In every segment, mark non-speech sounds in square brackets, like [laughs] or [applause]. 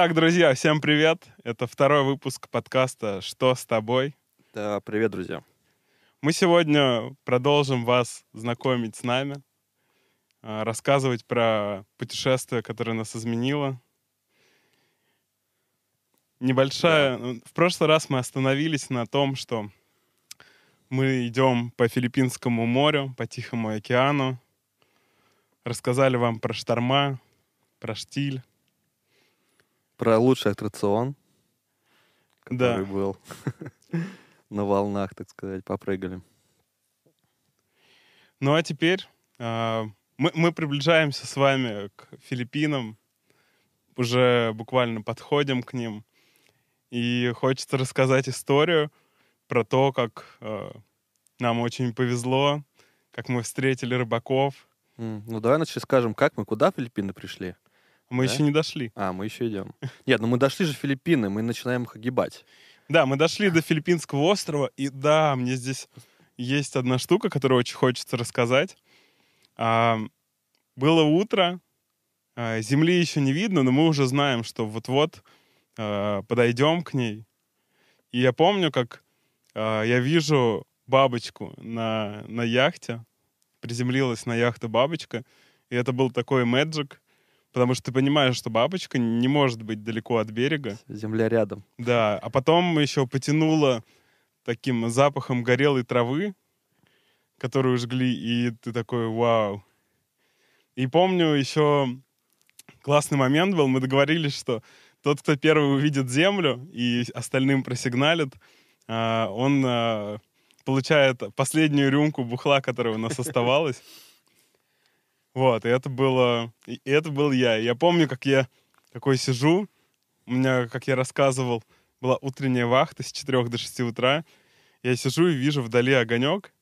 Итак, друзья, всем привет. Это второй выпуск подкаста «Что с тобой?». Да, привет, друзья. Мы сегодня продолжим вас знакомить с нами, а, рассказывать про путешествие, которое нас изменило. Небольшая... Да. В прошлый раз мы остановились на том, что мы идем по Филиппинскому морю, по Тихому океану. Рассказали вам про шторма, про штиль. Про лучший аттракцион, который Да. был [laughs] на волнах, так сказать, попрыгали. Ну а теперь а, мы, мы приближаемся с вами к Филиппинам, уже буквально подходим к ним. И хочется рассказать историю про то, как а, нам очень повезло, как мы встретили рыбаков. М, Ну, давай начали скажем, как мы, куда Филиппины пришли? Мы Да? еще не дошли. А, мы еще идем. Нет, ну мы дошли же в Филиппины, мы начинаем их огибать. Да, мы дошли до Филиппинского острова, и да, мне здесь есть одна штука, которую очень хочется рассказать. А, было утро, а, земли еще не видно, но мы уже знаем, что вот-вот а, подойдем к ней. И я помню, как а, я вижу бабочку на, на яхте, приземлилась на яхту бабочка, и это был такой мэджик, потому что ты понимаешь, что бабочка не может быть далеко от берега. Земля рядом. Да, а потом еще потянуло таким запахом горелой травы, которую жгли, и ты такой, вау. И помню еще классный момент был, мы договорились, что тот, кто первый увидит землю и остальным просигналит, а, он а, получает последнюю рюмку бухла, которая у нас [laughs] оставалась. Вот, и это было, и это был я. Я помню, как я такой сижу, у меня, как я рассказывал, была утренняя вахта с 4 до 6 утра. Я сижу и вижу вдали огонек.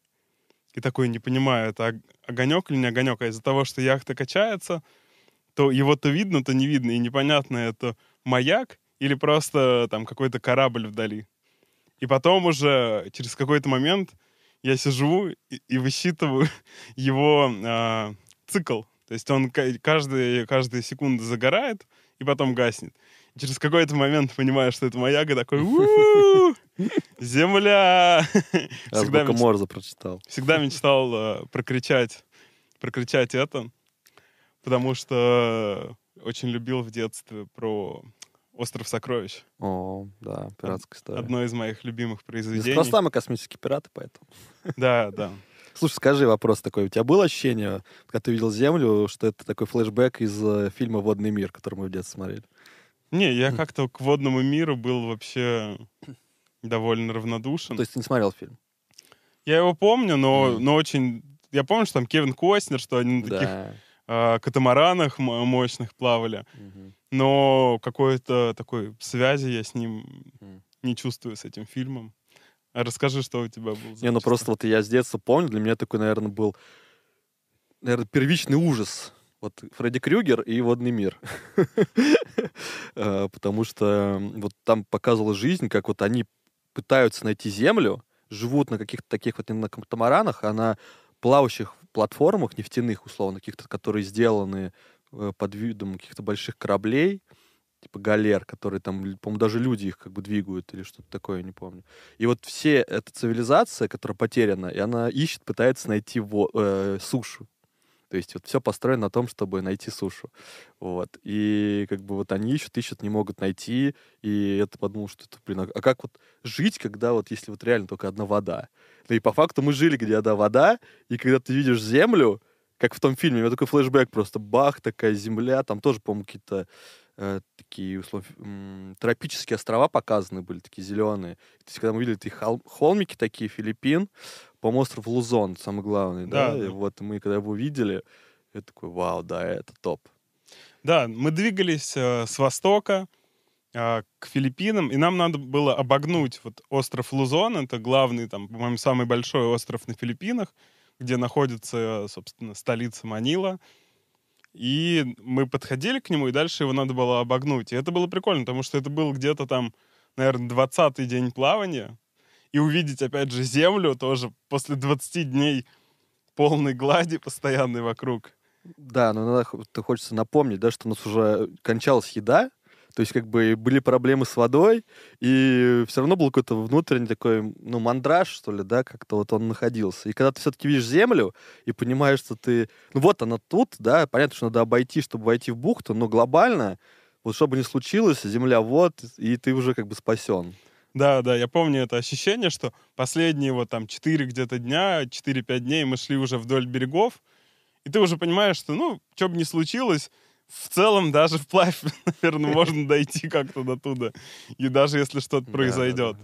И такой не понимаю, это ог- огонек или не огонек. А из-за того, что яхта качается, то его то видно, то не видно. И непонятно, это маяк или просто там какой-то корабль вдали. И потом уже через какой-то момент я сижу и, и высчитываю [laughs] его а, цикл. То есть он ка- каждые, каждые секунды загорает и потом гаснет. И через какой-то момент понимаю, что это маяк, и такой «У-у-у! Земля! [laughs] Всегда, Морзе прочитал. всегда мечтал э, прокричать, прокричать это, потому что очень любил в детстве про «Остров сокровищ». О, да, пиратская история. Одно из моих любимых Здесь произведений. просто самые космические пираты, поэтому. Да, да. Слушай, скажи вопрос такой. У тебя было ощущение, когда ты видел Землю, что это такой флешбэк из э, фильма «Водный мир», который мы в детстве смотрели? Не, я как-то к водному миру был вообще довольно равнодушен. То есть ты не смотрел фильм? Я его помню, но, Мгм. но очень... Я помню, что там Кевин Костнер, что они на таких Да. а, катамаранах мощных плавали. Мгм. Но какой-то такой связи я с ним Мгм. не чувствую, с этим фильмом. А расскажи, что у тебя был за Не, ну просто вот я с детства помню, для меня такой, наверное, был, наверное, первичный ужас. Вот Фредди Крюгер и водный мир. [laughs] Э, Потому что вот там показывала жизнь, как вот они пытаются найти землю, живут на каких-то таких вот на катамаранах, а на плавающих платформах нефтяных, условно, каких-то, которые сделаны э, под видом каких-то больших кораблей, типа галер, которые там, по-моему, даже люди их как бы двигают или что-то такое, я не помню. И вот все эта цивилизация, которая потеряна, и она ищет, пытается найти во- э, сушу. То есть вот все построено на том, чтобы найти сушу. Вот. И как бы вот они ищут, ищут, не могут найти. И это подумал, что это, блин, а а как вот жить, когда вот если вот реально только одна вода? Да и по факту мы жили, где одна вода, и когда ты видишь землю, как в том фильме, у меня такой флешбэк просто, бах, такая земля, там тоже, по-моему, какие-то э, такие, условно, м, тропические острова показаны были, такие зеленые. То есть, когда мы видели эти хол- холмики такие, Филиппин, по-моему, остров Лузон, самый главный, да, Да, и вот мы когда его увидели, я такой, вау, да, это топ. Да, мы двигались э, с востока э, к Филиппинам, и нам надо было обогнуть вот остров Лузон, это главный, там, по-моему, самый большой остров на Филиппинах, где находится, собственно, столица Манила. И мы подходили к нему, и дальше его надо было обогнуть. И это было прикольно, потому что это был где-то там, наверное, 20-й день плавания. И увидеть, опять же, землю тоже после 20 дней полной глади постоянной вокруг. Да, но хо- то хочется напомнить, да, что у нас уже кончалась еда, То есть, как бы, были проблемы с водой, и все равно был какой-то внутренний такой, ну, мандраж, что ли, да, как-то вот он находился. И когда ты все-таки видишь землю и понимаешь, что ты... Ну, вот она тут, да, понятно, что надо обойти, чтобы войти в бухту, но глобально, вот что бы ни случилось, земля вот, и ты уже как бы спасен. Да, да, я помню это ощущение, что последние вот там 4 где-то дня, 4-5 дней мы шли уже вдоль берегов, и ты уже понимаешь, что, ну, что бы ни случилось, в целом даже вплавь, [laughs] наверное, можно дойти как-то до туда. И даже если что-то произойдет.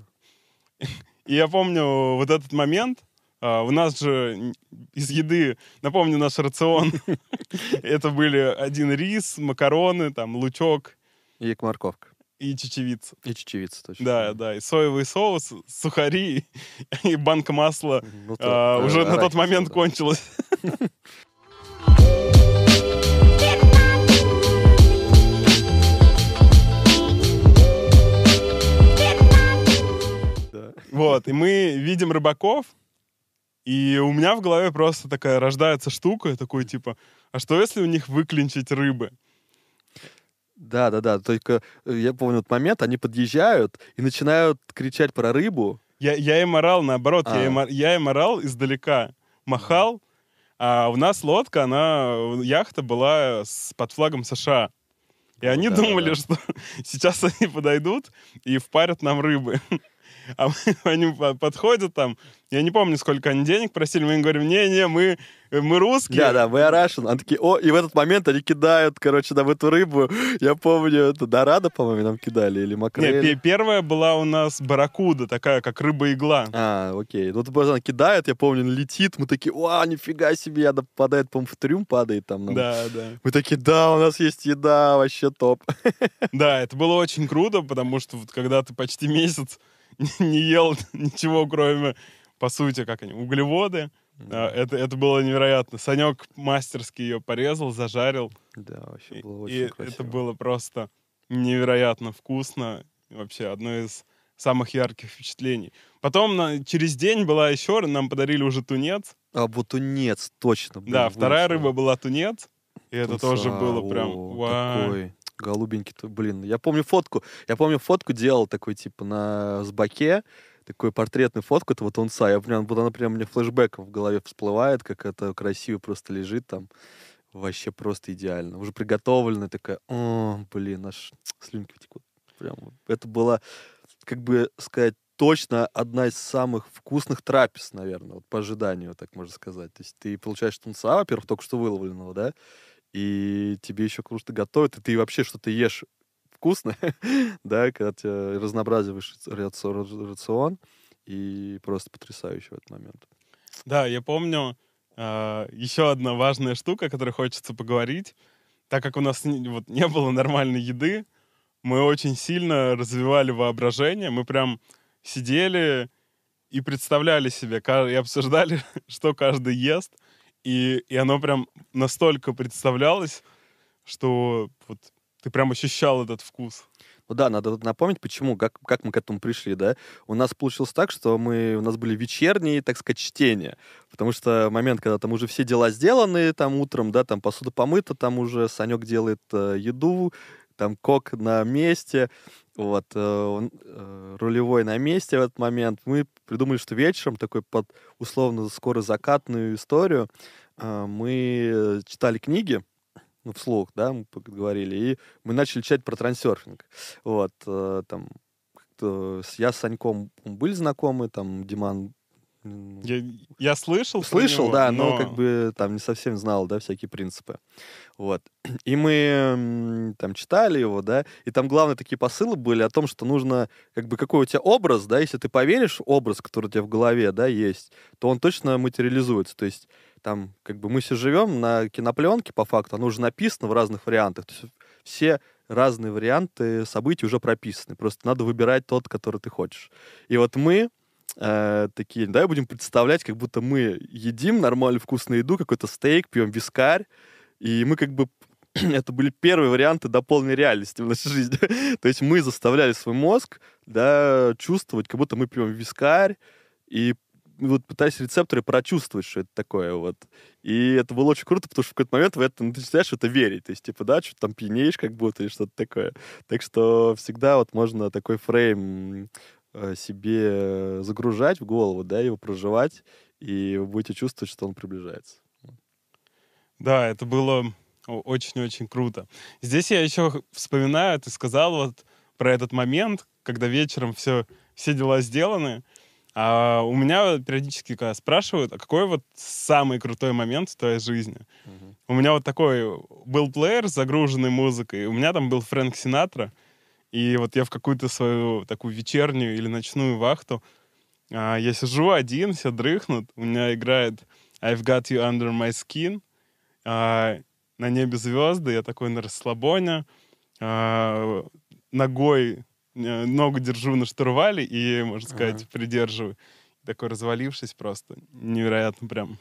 И я помню вот этот момент, а, у нас же из еды, напомню, наш рацион, [laughs] это были один рис, макароны, там, лучок. И морковка. И чечевица. И чечевица, точно. Да, да, и соевый соус, сухари [laughs] и банка масла ну, то, а, уже на тот момент да. кончилась. Вот, и мы видим рыбаков, и у меня в голове просто такая рождается штука, такой типа, а что если у них выклинчить рыбы? Да, да, да. Только э, я помню этот момент, они подъезжают и начинают кричать про рыбу. Я, я им орал, наоборот, а. я, им, я им орал издалека, махал, а у нас лодка, она, яхта была с, под флагом США. И они да, думали, да. что [laughs] сейчас они подойдут и впарят нам рыбы. [laughs] [laughs] А мы, они подходят там, я не помню, сколько они денег просили, мы им говорим, не-не, мы, мы русские. Да, да, мы Russian. Они такие, о, и в этот момент они кидают, короче, нам эту рыбу. Я помню, это Дорадо, по-моему, нам кидали, или макрель. Не, первая была у нас барракуда, такая, как рыба-игла. А, окей. Ну, вот она кидает, я помню, летит, мы такие, о, нифига себе, она попадает, по-моему, в трюм падает там. Нам. Да, да. Мы такие, да, у нас есть еда, вообще топ. [laughs] Да, это было очень круто, потому что вот когда ты почти [laughs] месяц [laughs] не ел ничего, кроме, по сути, как они, углеводы. Да. Это, это было невероятно. Санек мастерски ее порезал, зажарил. Да, вообще было очень и красиво. это было просто невероятно вкусно. Вообще одно из самых ярких впечатлений. Потом на, через день была еще, нам подарили уже тунец. А вот тунец, точно. Блин, да, вторая рыба была тунец. И это Тунца, тоже было прям... О, такой голубенький-то, блин. Я помню фотку, я помню фотку делал такой, типа, на сбаке, такой портретную фотку этого тунца. Я прям, вот она прям мне флешбеком в голове всплывает, как это красиво просто лежит там. Вообще просто идеально. Уже приготовленная такая, о, блин, аж слюнки текут. Прям это было, как бы сказать, точно одна из самых вкусных трапез, наверное, вот по ожиданию, так можно сказать. То есть ты получаешь тунца, во-первых, только что выловленного, да, и тебе еще круто готовят, и ты вообще что-то ешь вкусно, [laughs] да, когда ты разнообразиваешь рацион, и просто потрясающе в этот момент. Да, я помню э, еще одна важная штука, о которой хочется поговорить. Так как у нас не, вот, не было нормальной еды, мы очень сильно развивали воображение. Мы прям сидели и представляли себе, и обсуждали, [laughs] что каждый ест. И, и оно прям настолько представлялось, что вот ты прям ощущал этот вкус. Ну да, надо напомнить, почему, как, как мы к этому пришли, да. У нас получилось так, что мы, у нас были вечерние, так сказать, чтения. Потому что момент, когда там уже все дела сделаны, там утром, да, там посуда помыта, там уже Санек делает э, еду, там кок на месте, вот, э, он, э, рулевой на месте в этот момент. Мы придумали, что вечером такой под условно скоро закатную историю э, мы читали книги, ну, вслух, да, мы поговорили, и мы начали читать про трансерфинг. Вот, там, я с Саньком были знакомы, там, Диман я, я слышал. Слышал, него, да, но... но как бы там не совсем знал, да, всякие принципы. Вот. [clears throat] И мы там читали его, да, и там главные такие посылы были о том, что нужно, как бы, какой у тебя образ, да, если ты поверишь образ, который у тебя в голове, да, есть, то он точно материализуется. То есть там, как бы, мы все живем на кинопленке, по факту, оно уже написано в разных вариантах. То есть все разные варианты событий уже прописаны. Просто надо выбирать тот, который ты хочешь. И вот мы э, такие, давай будем представлять, как будто мы едим нормальную вкусную еду, какой-то стейк, пьем вискарь, и мы как бы [clears throat] это были первые варианты до полной реальности в нашей жизни. [laughs] То есть мы заставляли свой мозг да, чувствовать, как будто мы пьем вискарь, и вот пытались рецепторы прочувствовать, что это такое вот. И это было очень круто, потому что в какой-то момент в это начинаешь это верить. То есть, типа, да, что-то там пьянеешь как будто или что-то такое. Так что всегда вот можно такой фрейм себе загружать в голову, да, его проживать, и вы будете чувствовать, что он приближается. Да, это было очень-очень круто. Здесь я еще вспоминаю, ты сказал вот про этот момент, когда вечером все, все дела сделаны, а у меня периодически когда спрашивают, а какой вот самый крутой момент в твоей жизни? Uh-huh. У меня вот такой был плеер с загруженной музыкой, у меня там был Фрэнк Синатра, и вот я в какую-то свою такую вечернюю или ночную вахту, а, я сижу один, все дрыхнут, у меня играет I've Got You Under My Skin, а, на небе звезды, я такой на расслабоне, а, ногой Э, ногу держу на штурвале и, можно сказать, ага. придерживаю. Такой развалившись просто. Невероятно прям.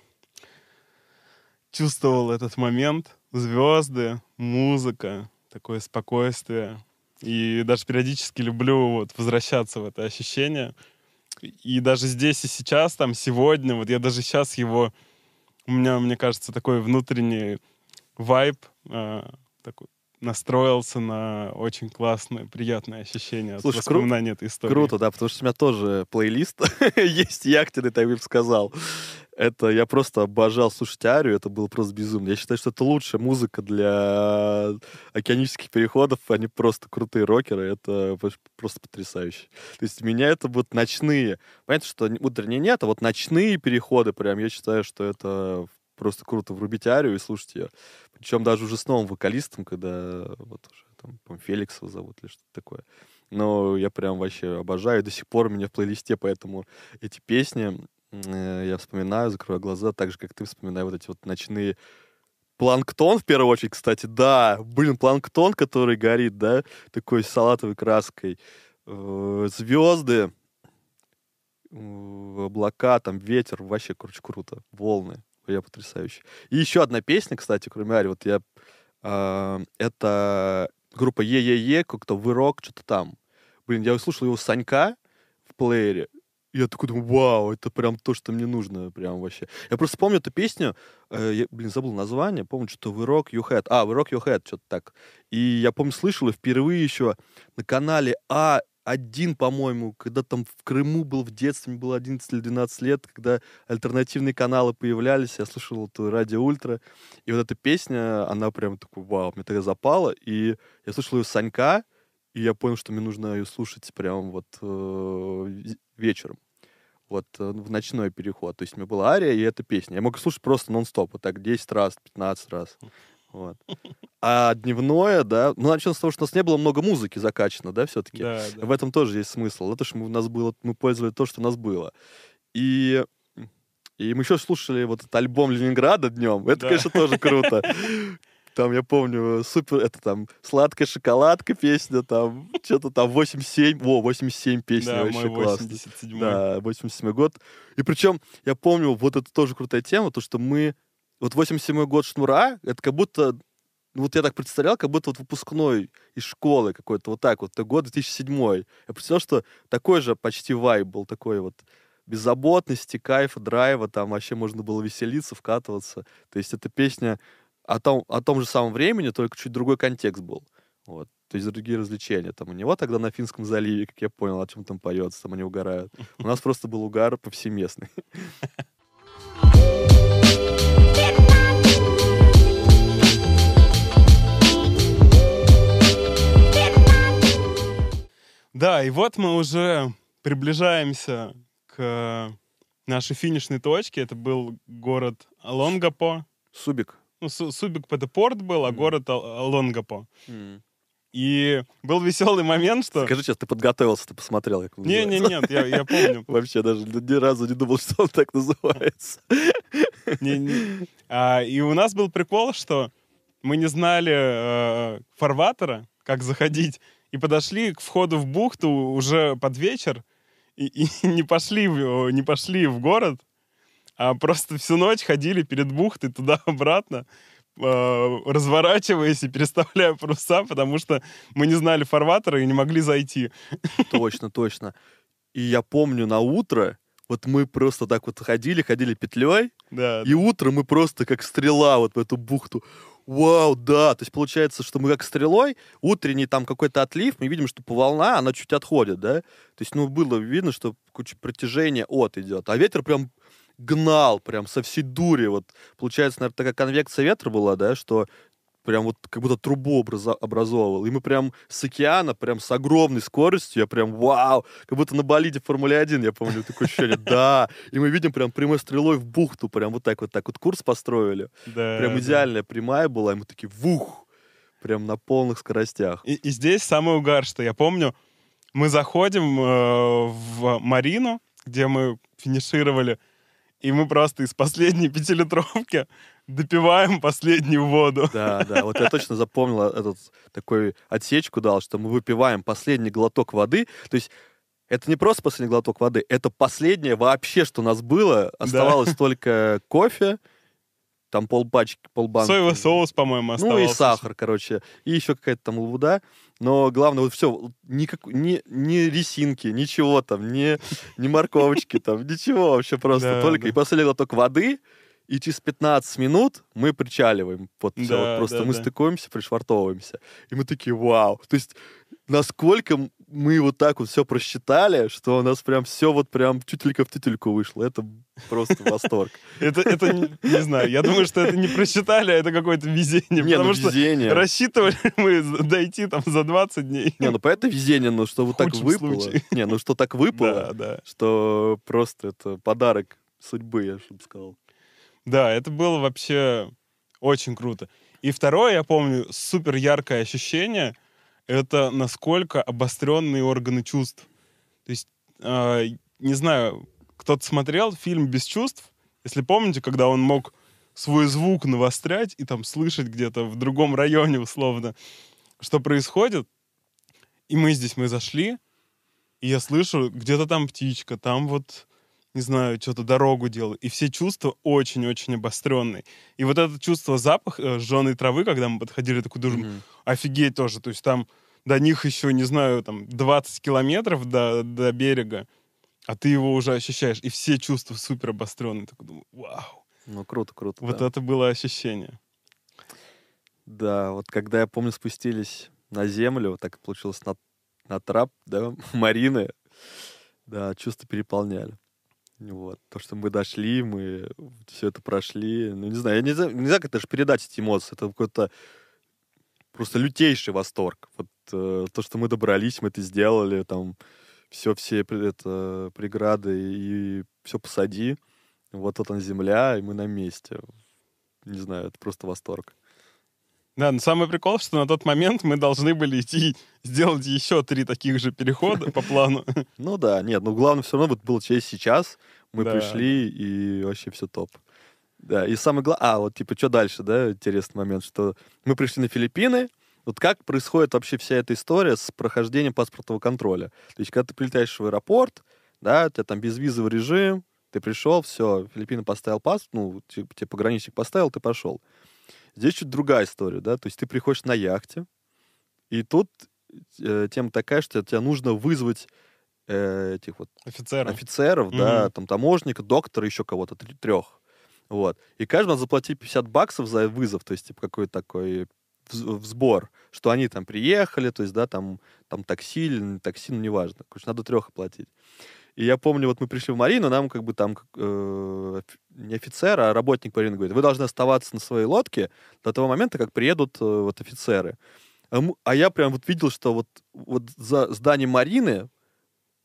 Чувствовал этот момент. Звезды, музыка, такое спокойствие. И даже периодически люблю вот возвращаться в это ощущение. И даже здесь и сейчас, там, сегодня, вот я даже сейчас его... У меня, мне кажется, такой внутренний вайб, э, такой настроился на очень классное, приятное ощущение Слушай, от воспоминания кру- этой истории. Круто, да, потому что у меня тоже плейлист [laughs] есть яхтенный, так бы сказал. Это я просто обожал слушать Арию, это было просто безумно. Я считаю, что это лучшая музыка для океанических переходов, они просто крутые рокеры, это просто потрясающе. То есть меня это вот ночные, понятно, что утренние нет, а вот ночные переходы прям, я считаю, что это просто круто врубить арию и слушать ее. Причем даже уже с новым вокалистом, когда вот уже там, по Феликс его зовут или что-то такое. Но я прям вообще обожаю. До сих пор у меня в плейлисте, поэтому эти песни э, я вспоминаю, закрываю глаза, так же, как ты вспоминаю вот эти вот ночные Планктон, в первую очередь, кстати, да. Блин, планктон, который горит, да, такой салатовой краской. Э, звезды, облака, там ветер, вообще, короче, круто. Волны. Я потрясающий. И еще одна песня, кстати, кроме Ари, вот я... Э, это группа Е-Е-Е, как-то Вырок, что-то там. Блин, я услышал его Санька в плеере, я такой думаю, вау, это прям то, что мне нужно, прям вообще. Я просто помню эту песню, э, я, блин, забыл название, помню, что We Rock Your Head. А, We Rock Your Head, что-то так. И я помню, слышал, и впервые еще на канале А один, по-моему, когда там в Крыму был в детстве, мне было 11 или 12 лет, когда альтернативные каналы появлялись, я слушал эту радио Ультра, и вот эта песня, она прям такой, вау, мне тогда запала, и я слушал ее Санька, и я понял, что мне нужно ее слушать прям вот э, вечером, вот э, в ночной переход. То есть у меня была ария и эта песня. Я мог слушать просто нон-стоп, вот так 10 раз, 15 раз. Вот. А дневное, да, ну, начнем с того, что у нас не было много музыки закачано, да, все-таки. Да, да. В этом тоже есть смысл. Это что у нас было, мы пользовались то, что у нас было. И и мы еще слушали вот этот альбом Ленинграда днем. Это, да. конечно, тоже круто. [laughs] Там, я помню, супер, это там «Сладкая шоколадка» песня, там, что-то там 87, о, 87 песня, да, вообще классно. 87 Да, 87 год. И причем, я помню, вот это тоже крутая тема, то, что мы вот 87 год Шнура, это как будто, вот я так представлял, как будто вот выпускной из школы какой-то вот так вот, это год 2007. Я представлял, что такой же почти вайб был, такой вот беззаботности, кайфа, драйва, там вообще можно было веселиться, вкатываться. То есть эта песня о том, о том же самом времени, только чуть другой контекст был. Вот. То есть другие развлечения. Там у него тогда на Финском заливе, как я понял, о чем там поется, там они угорают. У нас просто был угар повсеместный. [laughs] Да, и вот мы уже приближаемся к нашей финишной точке. Это был город Лонгапо. Субик. Ну, Субик это порт был, а mm. город Лонгапо. Mm. И был веселый момент, что... Скажи сейчас, ты подготовился, ты посмотрел, как Не, не, нет, я, я помню. [laughs] Вообще даже ни разу не думал, что он так называется. Не, не. А, и у нас был прикол, что мы не знали э, фарватера, как заходить и подошли к входу в бухту уже под вечер, и, и [laughs] не, пошли, не пошли в город, а просто всю ночь ходили перед бухтой туда-обратно, э, разворачиваясь и переставляя паруса, потому что мы не знали фарватера и не могли зайти. Точно, точно. И я помню на утро, вот мы просто так вот ходили, ходили петлей, Да, и утром мы просто как стрела вот в эту бухту. Вау, да, то есть получается, что мы как стрелой, утренний там какой-то отлив, мы видим, что по волна, она чуть отходит, да? То есть, ну, было видно, что куча протяжение от идет, а ветер прям гнал прям со всей дури, вот, получается, наверное, такая конвекция ветра была, да, что прям вот как будто трубу образа- образовывал. И мы прям с океана, прям с огромной скоростью, я прям, вау, как будто на болиде Формуле 1, я помню такое ощущение, [laughs] да. И мы видим прям прямой стрелой в бухту, прям вот так вот, так вот курс построили. да, Прям да. идеальная прямая была, и мы такие, вух, прям на полных скоростях. И, и здесь самый угар, что я помню, мы заходим э, в Марину, где мы финишировали, и мы просто из последней [laughs] пятилитровки допиваем последнюю воду. [laughs] Да, да, вот я точно запомнил этот такой отсечку дал, что мы выпиваем последний глоток воды, то есть это не просто последний глоток воды, это последнее вообще, что у нас было. Оставалось только кофе, там полпачки, полбанки. Соевый соус, по-моему, Ну и оставался. сахар, короче. И еще какая-то там лабуда. Но главное, вот все, никак, ни, ни ресинки, ничего там, ни, ни морковочки там, ничего вообще просто. Да, только да. и последний глоток воды, и через 15 минут мы причаливаем. Вот Да, вот просто да, мы да. стыкуемся, пришвартовываемся. И мы такие, вау. То есть насколько мы вот так вот все просчитали, что у нас прям все вот прям тютелька в тютельку вышло. Это просто [laughs] восторг. Это, это не, не знаю, я думаю, что это не просчитали, а это какое-то везение. Не, ну потому что везение. рассчитывали [laughs] мы дойти там за 20 дней. Не, ну понятно везение, но что вот так выпало. случае. Не, ну что так выпало, [laughs] Да, да. что просто это подарок судьбы, я бы сказал. Да, это было вообще очень круто. И второе, я помню, супер яркое ощущение, это насколько обостренные органы чувств. То есть, э, не знаю, кто-то смотрел фильм «Без чувств», если помните, когда он мог свой звук навострять и там слышать где-то в другом районе условно, что происходит. И мы здесь, мы зашли, и я слышу, где-то там птичка, там вот, не знаю, что-то дорогу делаю. И все чувства очень-очень обостренные. И вот это чувство запаха жженой травы, когда мы подходили, такой думаю, Мгм. офигеть тоже. То есть там до них еще, не знаю, там 20 километров до, до берега, а ты его уже ощущаешь. И все чувства супер обостренные. Такой думаю, вау. Ну, круто, круто. Вот да. это было ощущение. Да, вот когда, я помню, спустились на землю, так получилось на, на трап, да, [laughs] Марины, да, чувства переполняли. Вот. То, что мы дошли, мы все это прошли. Ну, не знаю, я не знаю, не знаю, как даже передать эти эмоции. Это какой-то просто лютейший восторг. Вот э, то, что мы добрались, мы это сделали, там все, все это, преграды и все посади. Вот вот она земля, и мы на месте. Не знаю, это просто восторг. Да, но самый прикол, что на тот момент мы должны были идти сделать еще три таких же перехода по плану. [laughs] Ну да, нет, ну главное все равно вот было честь сейчас. Мы Да. пришли, и вообще все топ. Да, и самое главное... А, вот типа, что дальше, да, интересный момент, что мы пришли на Филиппины, вот как происходит вообще вся эта история с прохождением паспортного контроля? То есть, когда ты прилетаешь в аэропорт, да, у тебя там безвизовый режим, ты пришел, все, Филиппины поставил паспорт, ну, ти- тебе пограничник поставил, ты пошел. Здесь чуть другая история, да, то есть ты приходишь на яхте, и тут э, тема такая, что тебе нужно вызвать э, этих вот Офицеры. офицеров, да, Мгм. там таможника, доктора, еще кого-то, трех. Вот. И каждому надо заплатить 50 баксов за вызов, то есть, типа, какой-то такой в сбор, что они там приехали, то есть, да, там, там такси или не такси, ну, неважно. Короче, надо трех оплатить. И я помню, вот мы пришли в Марину, нам как бы там э, не офицер, а работник Марины говорит, вы должны оставаться на своей лодке до того момента, как приедут э, вот офицеры. А, а я прям вот видел, что вот, вот за зданием Марины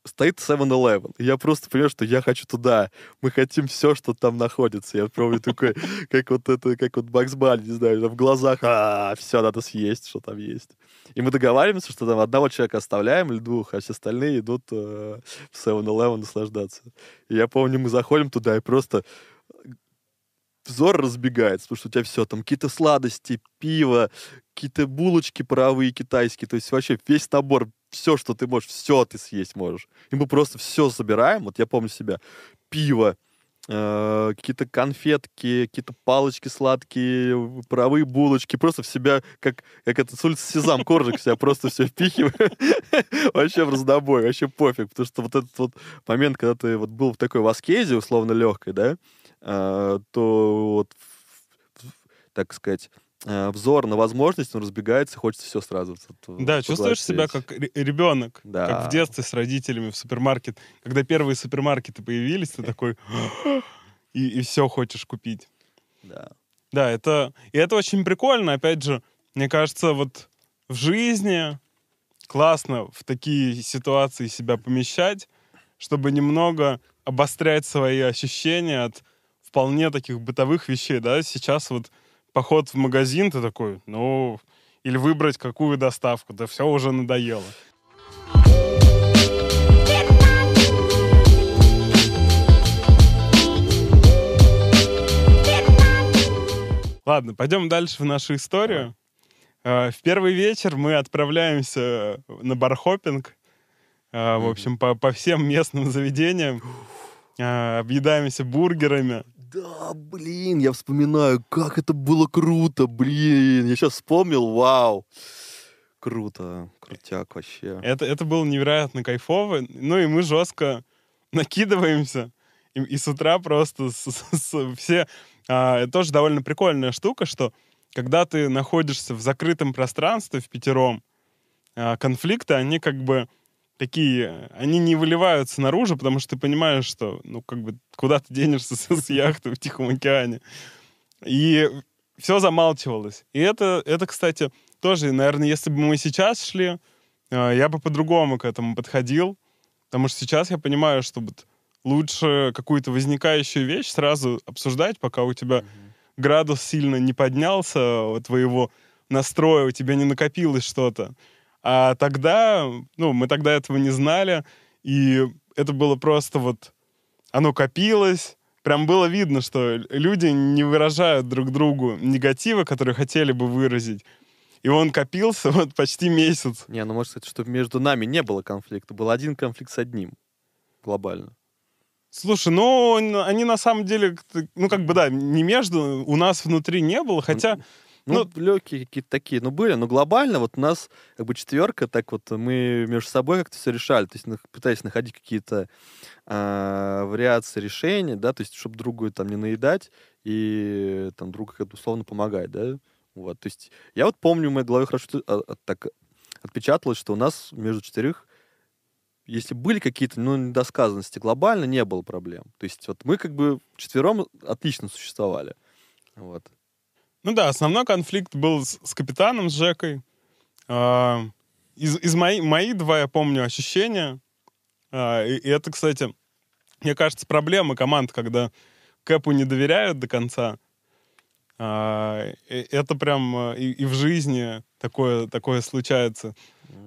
стоит 7-Eleven. И я просто понимаю, что я хочу туда. Мы хотим все, что там находится. Я помню такой, [laughs] как вот это, как вот Бакс Банни, не знаю, в глазах, а все, надо съесть, что там есть. И мы договариваемся, что там одного человека оставляем или двух, а все остальные идут э, в 7-Eleven наслаждаться. И я помню, мы заходим туда и просто взор разбегается, потому что у тебя все, там какие-то сладости, пиво, какие-то булочки паровые китайские, то есть вообще весь набор, все, что ты можешь, все ты съесть можешь. И мы просто все собираем, вот я помню себя, пиво, э, какие-то конфетки, какие-то палочки сладкие, паровые булочки, просто в себя, как, как это с улицы Сезам, коржик себя просто все впихиваю. [laughs] Вообще в раздобой, вообще пофиг, потому что вот этот вот момент, когда ты вот был в такой в аскезе, условно легкой, да, то вот, так сказать, э, взор на возможность, он разбегается, хочется все сразу. Да, чувствуешь себя как ре- ребенок, как Да. в детстве с родителями в супермаркет. Когда первые супермаркеты появились, ты такой [gasps] и, и все хочешь купить. Да. Да, это и это очень прикольно. Опять же, мне кажется, вот в жизни классно в такие ситуации себя помещать, чтобы немного обострять свои ощущения от вполне таких бытовых вещей, да. Сейчас вот поход в магазин, ты такой, ну, или выбрать какую доставку, да все уже надоело. Ладно, пойдем дальше в нашу историю. Э, В первый вечер мы отправляемся на бархопинг. э, В общем, по, по всем местным заведениям. э, Объедаемся бургерами. Да, блин, я вспоминаю, как это было круто, блин. Я сейчас вспомнил, вау. Круто, крутяк вообще. Это, это было невероятно кайфово. Ну и мы жестко [laughs] накидываемся. И, и с утра просто с- с- с- все... а, это тоже довольно прикольная штука, что когда ты находишься в закрытом пространстве в пятером, а, конфликты, они как бы такие, они не выливаются наружу, потому что ты понимаешь, что, ну, как бы, куда ты денешься с, с яхты в Тихом океане. И все замалчивалось. И это, это, кстати, тоже, наверное, если бы мы сейчас шли, э, я бы по-другому к этому подходил, потому что сейчас я понимаю, что вот лучше какую-то возникающую вещь сразу обсуждать, пока у тебя градус сильно не поднялся твоего настроя, у тебя не накопилось что-то. А тогда, ну, мы тогда этого не знали, и это было просто вот, оно копилось, прям было видно, что люди не выражают друг другу негатива, который хотели бы выразить. И он копился [laughs] вот почти месяц. Не, ну может сказать, что между нами не было конфликта. Был один конфликт с одним. Глобально. Слушай, ну, они на самом деле, ну, как бы, да, не между, у нас внутри не было, хотя, Ну, Ну, легкие какие-то такие, ну, были, но глобально вот у нас как бы четверка, так вот мы между собой как-то все решали, то есть пытаясь находить какие-то а, вариации решений, да, то есть чтобы другу там не наедать и там другу как-то условно помогать, да, вот, то есть я вот помню, в моей голове хорошо а, а, так отпечаталось, что у нас между четырех если были какие-то ну, недосказанности, глобально не было проблем. То есть вот мы как бы четвером отлично существовали. Вот. Ну да, основной конфликт был с, с капитаном, с Жекой. А, из, из мои, мои два, я помню, ощущения. А, и, и это, кстати, мне кажется, проблема команд, когда Кэпу не доверяют до конца. А, и это прям а, и, и в жизни такое, такое случается.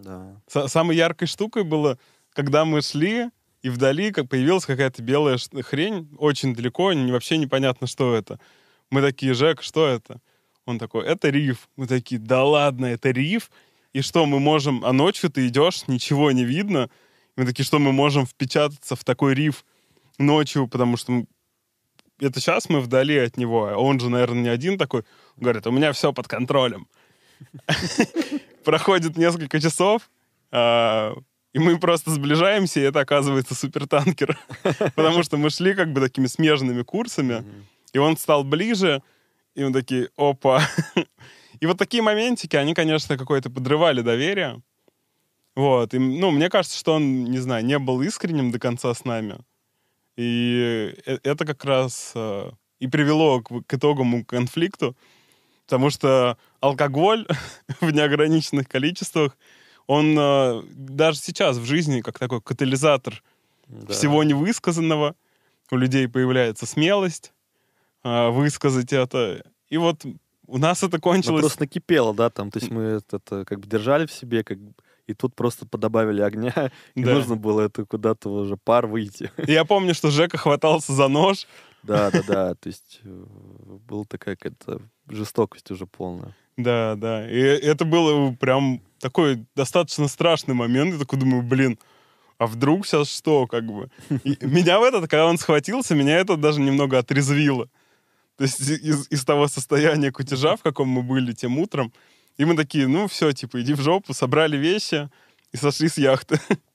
Да. Са- самой яркой штукой было, когда мы шли, и вдали как появилась какая-то белая хрень, очень далеко, вообще непонятно, что это. Мы такие, Жек, что это? Он такой, это риф. Мы такие, да ладно, это риф? И что, мы можем... А ночью ты идешь, ничего не видно. Мы такие, что мы можем впечататься в такой риф ночью, потому что это сейчас мы вдали от него, а он же, наверное, не один такой. Говорит, у меня все под контролем. [laughs] Проходит несколько часов, а, и мы просто сближаемся, и это оказывается супертанкер. [laughs] Потому что мы шли как бы такими смежными курсами, и он стал ближе, и мы такие, опа. И вот такие моментики, они, конечно, какое-то подрывали доверие. Вот. И, ну, мне кажется, что он, не знаю, не был искренним до конца с нами. И э- это как раз э, и привело к, к итоговому конфликту, потому что алкоголь [laughs] в неограниченных количествах, он э, даже сейчас в жизни как такой катализатор Да. всего невысказанного. У людей появляется смелость высказать это. И вот у нас это Ну, кончилось... просто накипело, да, там, то есть мы это, это как бы держали в себе, как бы, и тут просто подобавили огня, [laughs] и Да. нужно было это куда-то уже пар выйти. [laughs] Я помню, что Жека хватался за нож. Да, да, [laughs] да, то есть э, была такая какая-то жестокость уже полная. Да, да. И это было прям такой достаточно страшный момент. Я такой думаю, блин, а вдруг сейчас что, как бы. И меня в этот, когда он схватился, меня это даже немного отрезвило. То есть из, из того состояния кутежа, в каком мы были тем утром, и мы такие, ну все, типа, иди в жопу, собрали вещи и сошли с яхты. [laughs]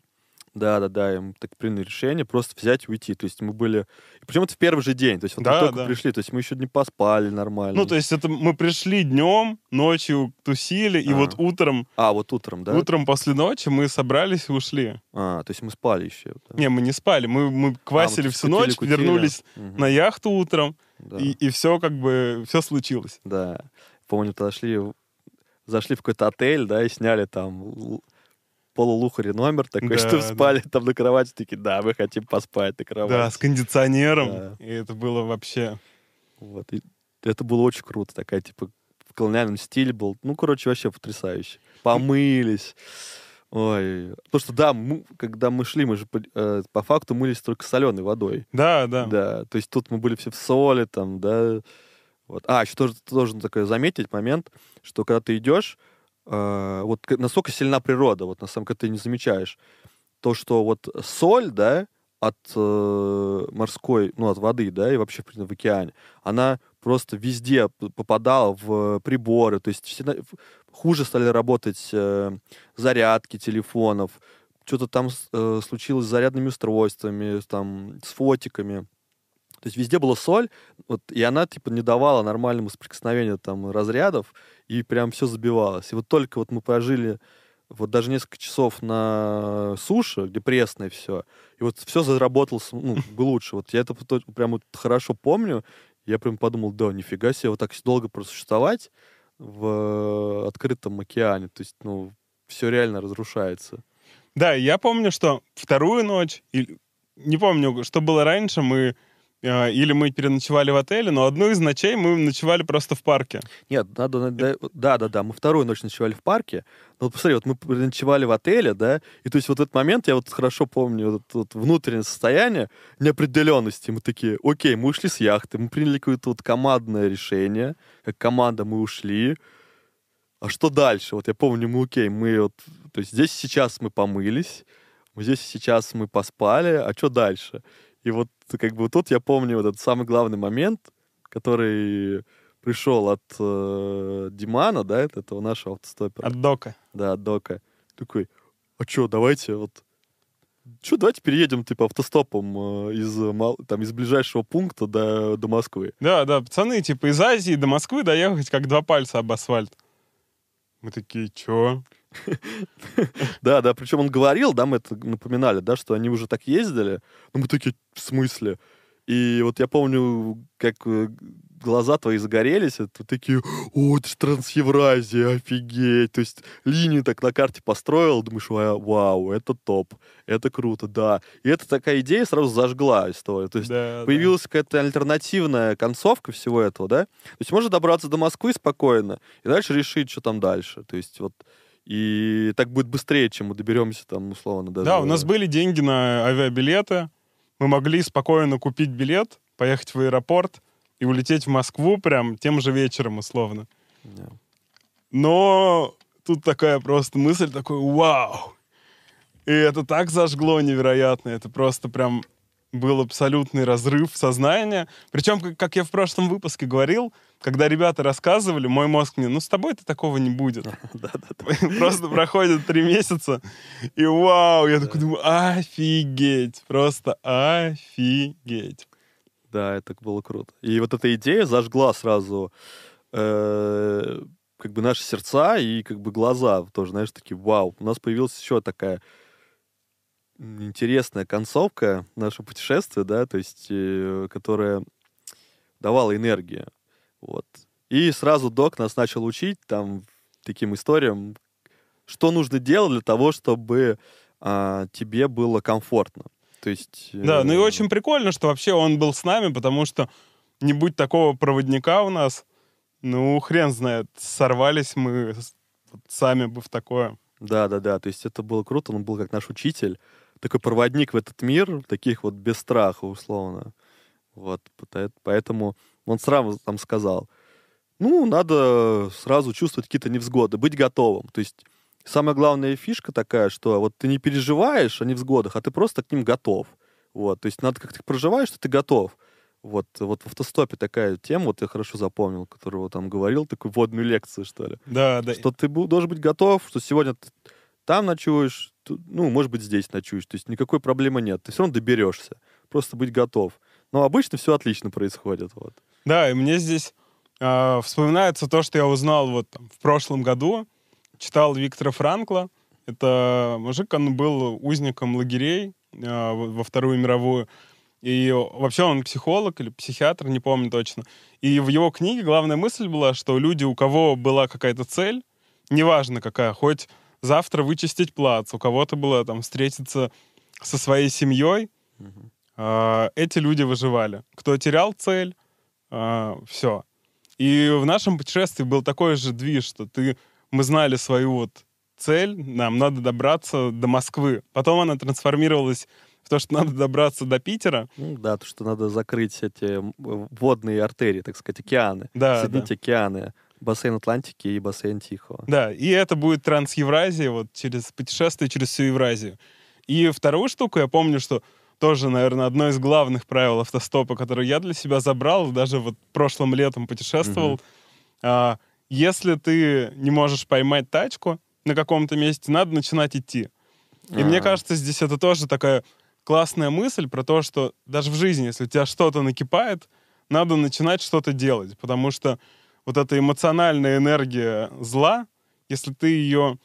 Да, да, да, и мы так приняли решение просто взять и уйти. То есть мы были... Причем это в первый же день. То есть вот Да, мы только да. пришли, то есть мы еще не поспали нормально. Ну, то есть это мы пришли днем, ночью тусили, и А. вот утром, А, вот утром, да? утром после ночи мы собрались и ушли. А, то есть мы спали еще. да. Не, мы не спали, мы, мы квасили А, мы всю кутили, ночь, кутили. вернулись Мгм. на яхту утром, Да. и, и все как бы, все случилось. Да. Помню, тогда шли, в- зашли в какой-то отель, да, и сняли там полулухари номер такой, Да, [laughs] что да. спали там на кровати, такие, да, мы хотим поспать на кровати. Да, с кондиционером, Да. и это было вообще... Вот. И это было очень круто, такая, типа, в колониальном стиле был. Ну, короче, вообще потрясающе. Помылись. Ой. Потому что, да, мы- когда мы шли, мы же по, э, по факту мылись только соленой водой. Да, да. Да, то есть тут мы были все в соли, там, да. Вот. А, еще тоже должен такой заметить момент, что когда ты идешь, э, вот насколько сильна природа, вот на самом деле ты не замечаешь, то, что вот соль, да, от э, морской, ну, от воды, да, и вообще, в принципе, в океане, она просто везде попадала в приборы, то есть всегда хуже стали работать э, зарядки телефонов, что-то там э, случилось с зарядными устройствами, там, с фотиками. То есть везде была соль, вот, и она типа не давала нормальному соприкосновению там разрядов, и прям все забивалось. И вот только вот мы прожили вот даже несколько часов на суше, где пресное все, и вот все заработало ну, лучше. Вот я это прям вот хорошо помню. Я прям подумал, да, нифига себе, вот так долго просуществовать в открытом океане. То есть, ну, все реально разрушается. Да, я помню, что вторую ночь, не помню, что было раньше, мы э, или мы переночевали в отеле, но одну из ночей мы ночевали просто в парке. Нет, надо... надо- Да, да, да. Мы вторую ночь ночевали в парке. Но вот посмотри, вот мы ночевали в отеле, да, и то есть вот этот момент, я вот хорошо помню, вот, вот внутреннее состояние неопределенности. Мы такие, окей, мы ушли с яхты, мы приняли какое-то вот командное решение, как команда мы ушли. А что дальше? Вот я помню, мы, окей, мы вот... То есть здесь сейчас мы помылись, здесь сейчас мы поспали, а что дальше? И вот как бы тут я помню вот этот самый главный момент, который пришел от э, Димана, да, от этого нашего автостопера, От дока. да, от Дока. Такой, а что, давайте вот... Что, давайте переедем, типа, автостопом э, из, э, там, из ближайшего пункта до, до Москвы. Да, да, пацаны, типа из Азии до Москвы доехать как два пальца об асфальт. Мы такие, чё? [laughs] Да, да, причем он говорил, да, мы это напоминали, да, что они уже так ездили. Но мы такие, в смысле? И вот я помню, как э, глаза твои загорелись, это такие, о, это же Трансевразия, офигеть. То есть линию так на карте построил, думаешь, «Ва- вау, это топ, это круто, да. И это такая идея сразу зажгла историю. То есть Да, да. появилась какая-то альтернативная концовка всего этого, да? То есть можно добраться до Москвы спокойно и дальше решить, что там дальше. То есть вот и так будет быстрее, чем мы доберемся там условно даже. Да, у нас были деньги на авиабилеты. Мы могли спокойно купить билет, поехать в аэропорт и улететь в Москву прям тем же вечером, условно. Но тут такая просто мысль, такой, вау! И это так зажгло невероятно. Это просто прям был абсолютный разрыв сознания. Причем, как, как я в прошлом выпуске говорил, когда ребята рассказывали, мой мозг мне, ну с тобой-то такого не будет. [laughs] [laughs] Просто проходит три месяца, и вау, я такой думаю, офигеть, просто офигеть. Да, это было круто. И вот эта идея зажгла сразу э, как бы наши сердца и как бы глаза тоже, знаешь, такие, вау, у нас появилась еще такая интересная концовка нашего путешествия, да, то есть, э, которая давала энергию. Вот. И сразу док нас начал учить там таким историям, что нужно делать для того, чтобы а, тебе было комфортно. То есть... Да, ну и э, очень прикольно, что вообще он был с нами, потому что не будь такого проводника у нас, ну, хрен знает, сорвались мы сами бы в такое. Да, да, да. То есть это было круто. Он был как наш учитель, такой проводник в этот мир, таких вот без страха, условно. Вот. Поэтому он сразу там сказал, ну, надо сразу чувствовать какие-то невзгоды, быть готовым. То есть самая главная фишка такая, что вот ты не переживаешь о невзгодах, а ты просто к ним готов. Вот, то есть надо как ты проживаешь, что ты готов. Вот, вот в автостопе такая тема, вот я хорошо запомнил, которого там говорил, такую водную лекцию, что ли. Да, да. Что ты должен быть готов, что сегодня ты там ночуешь, ну, может быть, здесь ночуешь. То есть никакой проблемы нет. Ты все равно доберешься. Просто быть готов. Но обычно все отлично происходит. Вот. Да, и мне здесь а, вспоминается то, что я узнал вот там, в прошлом году. Читал Виктора Франкла. Это мужик, он был узником лагерей а, во Вторую мировую. И вообще он психолог или психиатр, не помню точно. И в его книге главная мысль была, что люди, у кого была какая-то цель, неважно какая, хоть завтра вычистить плац, у кого-то было там встретиться со своей семьей, а, эти люди выживали. Кто терял цель, все. И в нашем путешествии был такой же движ, что ты, мы знали свою вот цель, нам надо добраться до Москвы. Потом она трансформировалась в то, что надо добраться до Питера. Ну, да, то, что надо закрыть эти водные артерии, так сказать, океаны. Да, Соединить океаны. Бассейн Атлантики и бассейн Тихого. Да, и это будет Трансевразия, вот через путешествие через всю Евразию. И вторую штуку я помню, что тоже, наверное, одно из главных правил автостопа, которое я для себя забрал, даже вот прошлым летом путешествовал. Мгм. а, если ты не можешь поймать тачку на каком-то месте, надо начинать идти. И мне А, кажется, здесь это тоже такая классная мысль про то, что даже в жизни, если у тебя что-то накипает, надо начинать что-то делать, потому что вот эта эмоциональная энергия зла, если ты ее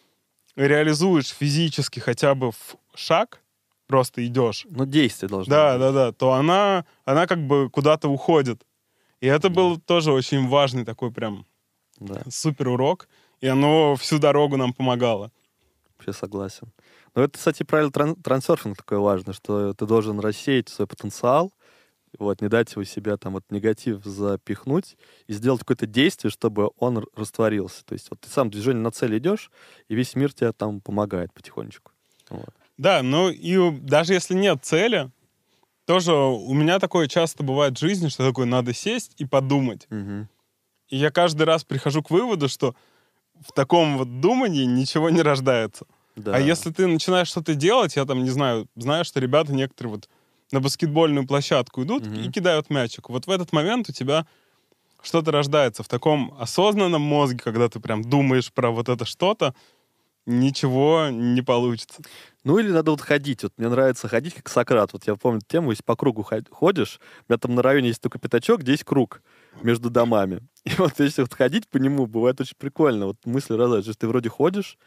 реализуешь физически хотя бы в шаг, просто идешь, Ну, действие должно да, быть. да, да, то она, она как бы куда-то уходит. И это был тоже очень важный такой прям Да, супер урок, и оно всю дорогу нам помогало. вообще согласен. Но это, кстати, правило тран- трансерфинг такое важно, что ты должен рассеять свой потенциал, вот, не дать его себя там вот негатив запихнуть и сделать какое-то действие, чтобы он растворился. То есть вот ты сам движение на цель идешь, и весь мир тебе там помогает потихонечку. Вот. Да, ну и даже если нет цели, тоже у меня такое часто бывает в жизни, что такое надо сесть и подумать. Мгм. И я каждый раз прихожу к выводу, что в таком вот думании ничего не рождается. Да. А если ты начинаешь что-то делать, я там не знаю, знаю, что ребята некоторые вот на баскетбольную площадку идут Мгм. и кидают мячик. Вот в этот момент у тебя что-то рождается в таком осознанном мозге, когда ты прям думаешь про вот это что-то, ничего не получится. Ну или надо вот ходить. Вот мне нравится ходить, как Сократ. Вот я помню тему, если по кругу ход- ходишь, у меня там на районе есть только пятачок, где есть круг между домами. [laughs] И вот если вот ходить по нему, бывает очень прикольно. Вот мысли что ты вроде ходишь,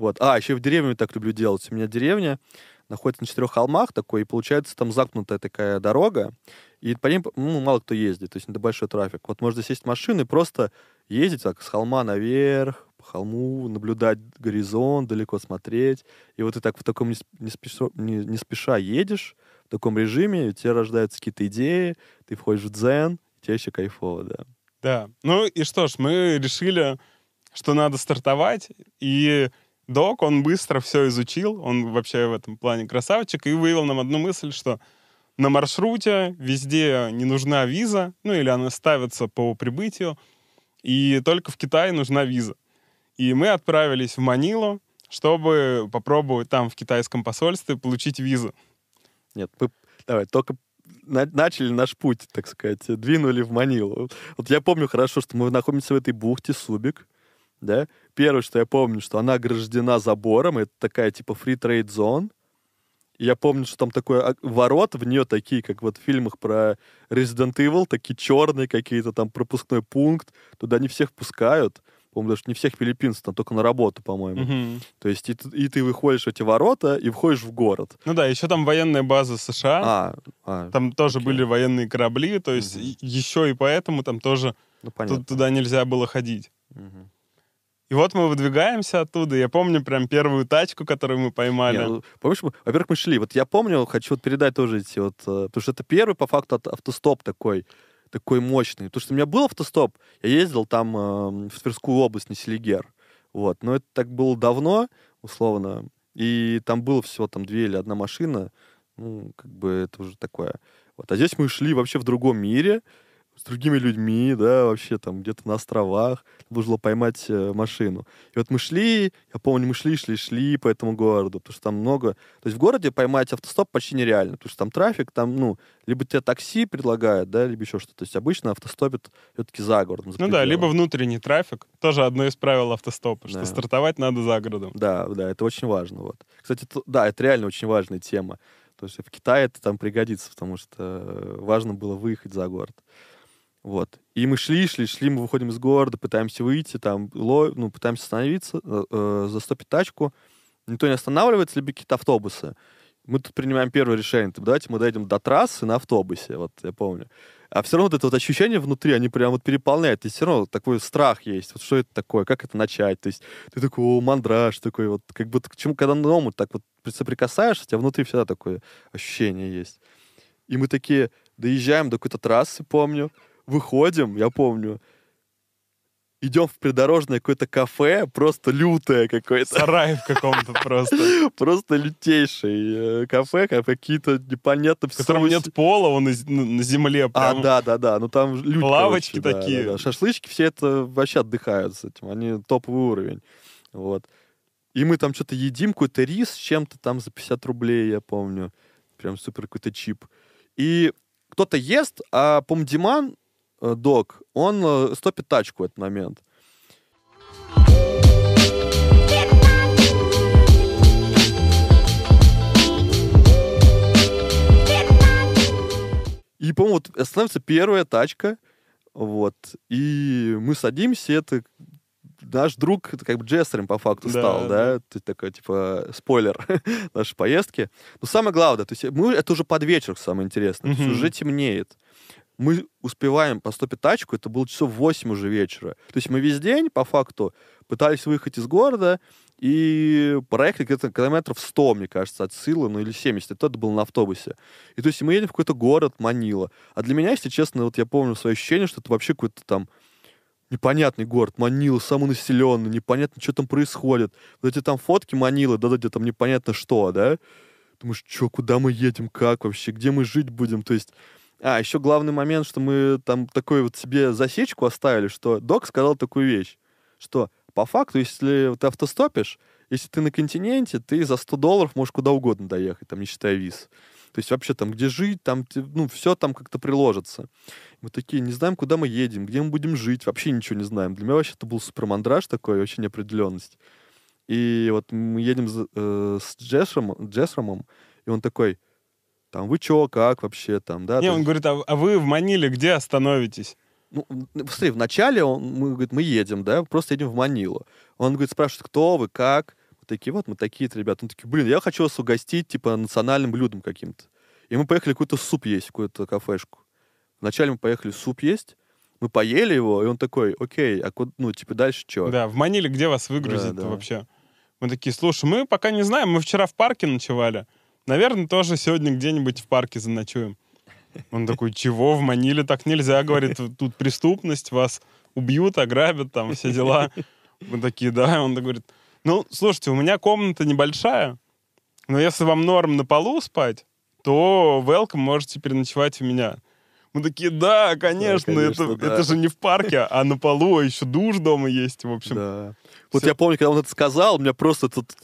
вот. А, еще в деревню так люблю делать. У меня деревня находится на четырех холмах такой, и получается там замкнутая такая дорога, и по ним ну, мало кто ездит, то есть это большой трафик. Вот можно сесть в машину и просто ездить так с холма наверх, по холму, наблюдать горизонт, далеко смотреть. И вот ты так в таком не, не спеша, не- не спеша едешь, в таком режиме, у тебя рождаются какие-то идеи, ты входишь в дзен, тебе еще кайфово, да. Да. Ну и что ж, мы решили, что надо стартовать, и док, он быстро все изучил, он вообще в этом плане красавчик, и вывел нам одну мысль, что на маршруте везде не нужна виза, ну или она ставится по прибытию, и только в Китае нужна виза. И мы отправились в Манилу, чтобы попробовать там в китайском посольстве получить визу. Нет, мы давай, только на- начали наш путь, так сказать, двинули в Манилу. Вот я помню хорошо, что мы находимся в этой бухте Субик, да. Первое, что я помню, что она ограждена забором, это такая типа free trade zone. Я помню, что там такой ок- ворот в нее такие, как вот в фильмах про Resident Evil, такие черные какие-то, там пропускной пункт. Туда не всех пускают. По-моему, даже не всех филиппинцев, там только на работу, по-моему. Мгм. То есть и, ты- и ты выходишь эти ворота и входишь в город. Ну да, еще там военная база США. А, а, Там тоже Окей. были военные корабли, то есть и- еще и поэтому там тоже ну понятно. тут- туда нельзя было ходить. Мгм. И вот мы выдвигаемся оттуда. Я помню прям первую тачку, которую мы поймали. Не, ну, помнишь, мы- во-первых, мы шли. Вот я помню, хочу вот передать тоже эти вот... э, Потому что это первый, по факту, автостоп такой, такой мощный. Потому что у меня был автостоп, я ездил там э, в Тверскую область, на Селигер. Вот. Но это так было давно, условно. И там было всего там две или одна машина. Ну, как бы это уже такое. Вот. А здесь мы шли вообще в другом мире. С другими людьми, да, вообще там где-то на островах. Нужно было поймать э, машину. И вот мы шли, я помню, мы шли, шли, шли по этому городу, потому что там много... То есть в городе поймать автостоп почти нереально, потому что там трафик, там, ну, либо тебе такси предлагают, да, либо еще что-то. То есть обычно автостопит все-таки за городом. за Ну да, либо внутренний трафик. Тоже одно из правил автостопа, что Да. стартовать надо за городом. Да, да, это очень важно. Вот. Кстати, да, это реально очень важная тема. То есть в Китае это там пригодится, потому что э, важно было выехать за город. Вот. И мы шли, шли, шли, мы выходим из города, пытаемся выйти, там, ло- ну, пытаемся остановиться, э, э, застопить тачку. Никто не останавливается, либо какие-то автобусы. Мы тут принимаем первое решение. типа, Давайте мы дойдем до трассы на автобусе, вот я помню. А все равно вот это вот ощущение внутри, они прям вот переполняют. И все равно такой страх есть. Вот что это такое, как это начать? То есть ты такой, о, мандраж такой, вот как будто к чему, когда новому так вот соприкасаешься, у тебя внутри всегда такое ощущение есть. И мы такие доезжаем до какой-то трассы, помню, выходим, я помню, идем в придорожное какое-то кафе, просто лютое какое-то, Сарай в каком-то просто. [laughs] просто лютейшее э, кафе, как какие-то непонятно В котором нет пола, он на земле А, прям. да, да, да. Ну там люди. Лавочки такие. Шашлычки все это вообще отдыхают с этим. Они топовый уровень. Вот. И мы там что-то едим, какой-то рис с чем-то там за 50 рублей, я помню. Прям супер какой-то чип. И кто-то ест, а, по Диман, док, он э, стопит тачку в этот момент. И, по-моему, вот становится первая тачка, вот, и мы садимся, это наш друг, это как бы джессером по факту Да, стал, да, есть такой, типа, спойлер [laughs] нашей поездки. Но самое главное, то есть мы, это уже под вечер, самое интересное, то есть уже темнеет. Мы успеваем поступить тачку, это было часов 8 уже вечера. То есть мы весь день, по факту, пытались выехать из города, и проехали где-то километров 100, мне кажется, от Силы, ну или 70. Это было на автобусе. И то есть мы едем в какой-то город, Манила. А для меня, если честно, вот я помню свое ощущение, что это вообще какой-то там непонятный город, Манила, самый населенный, непонятно, что там происходит. Вот эти там фотки Манилы, да, где там непонятно что, да? Думаешь, что, куда мы едем, как вообще, где мы жить будем? То есть а, еще главный момент, что мы там такой вот себе засечку оставили, что док сказал такую вещь, что по факту, если ты автостопишь, если ты на континенте, ты за 100 долларов можешь куда угодно доехать, там, не считая виз. То есть вообще там, где жить, там, ну, все там как-то приложится. Мы такие, не знаем, куда мы едем, где мы будем жить, вообще ничего не знаем. Для меня вообще это был супермандраж такой, вообще неопределенность. И вот мы едем за- э, с Джесромом, Джесромом, и он такой, там, вы чё, как вообще там, да? Не, он есть- говорит, а, а вы в Маниле где остановитесь? ну, смотри, вначале он, мы, говорит, мы едем, да, просто едем в Манилу. Он, говорит, спрашивает, кто вы, как? Мы такие, вот мы такие-то ребята. Он такие, блин, я хочу вас угостить, типа, национальным блюдом каким-то. И мы поехали какой-то суп есть, какую-то кафешку. Вначале мы поехали суп есть, мы поели его, и он такой, окей, а куда, ну, типа, дальше что? Да, в Маниле где вас выгрузят да. вообще? Мы такие, слушай, мы пока не знаем, мы вчера в парке ночевали. Наверное, тоже сегодня где-нибудь в парке заночуем. Он такой, чего, в Маниле так нельзя, говорит, тут преступность, вас убьют, ограбят, там все дела. Мы такие, да, он говорит, ну, слушайте, у меня комната небольшая, но если вам норм на полу спать, то welcome, можете переночевать у меня. Мы такие, да, конечно, конечно, это, да. это же не в парке, а на полу, а еще душ дома есть, в общем. Да. Вот всё- я помню, когда он это сказал, у меня просто этот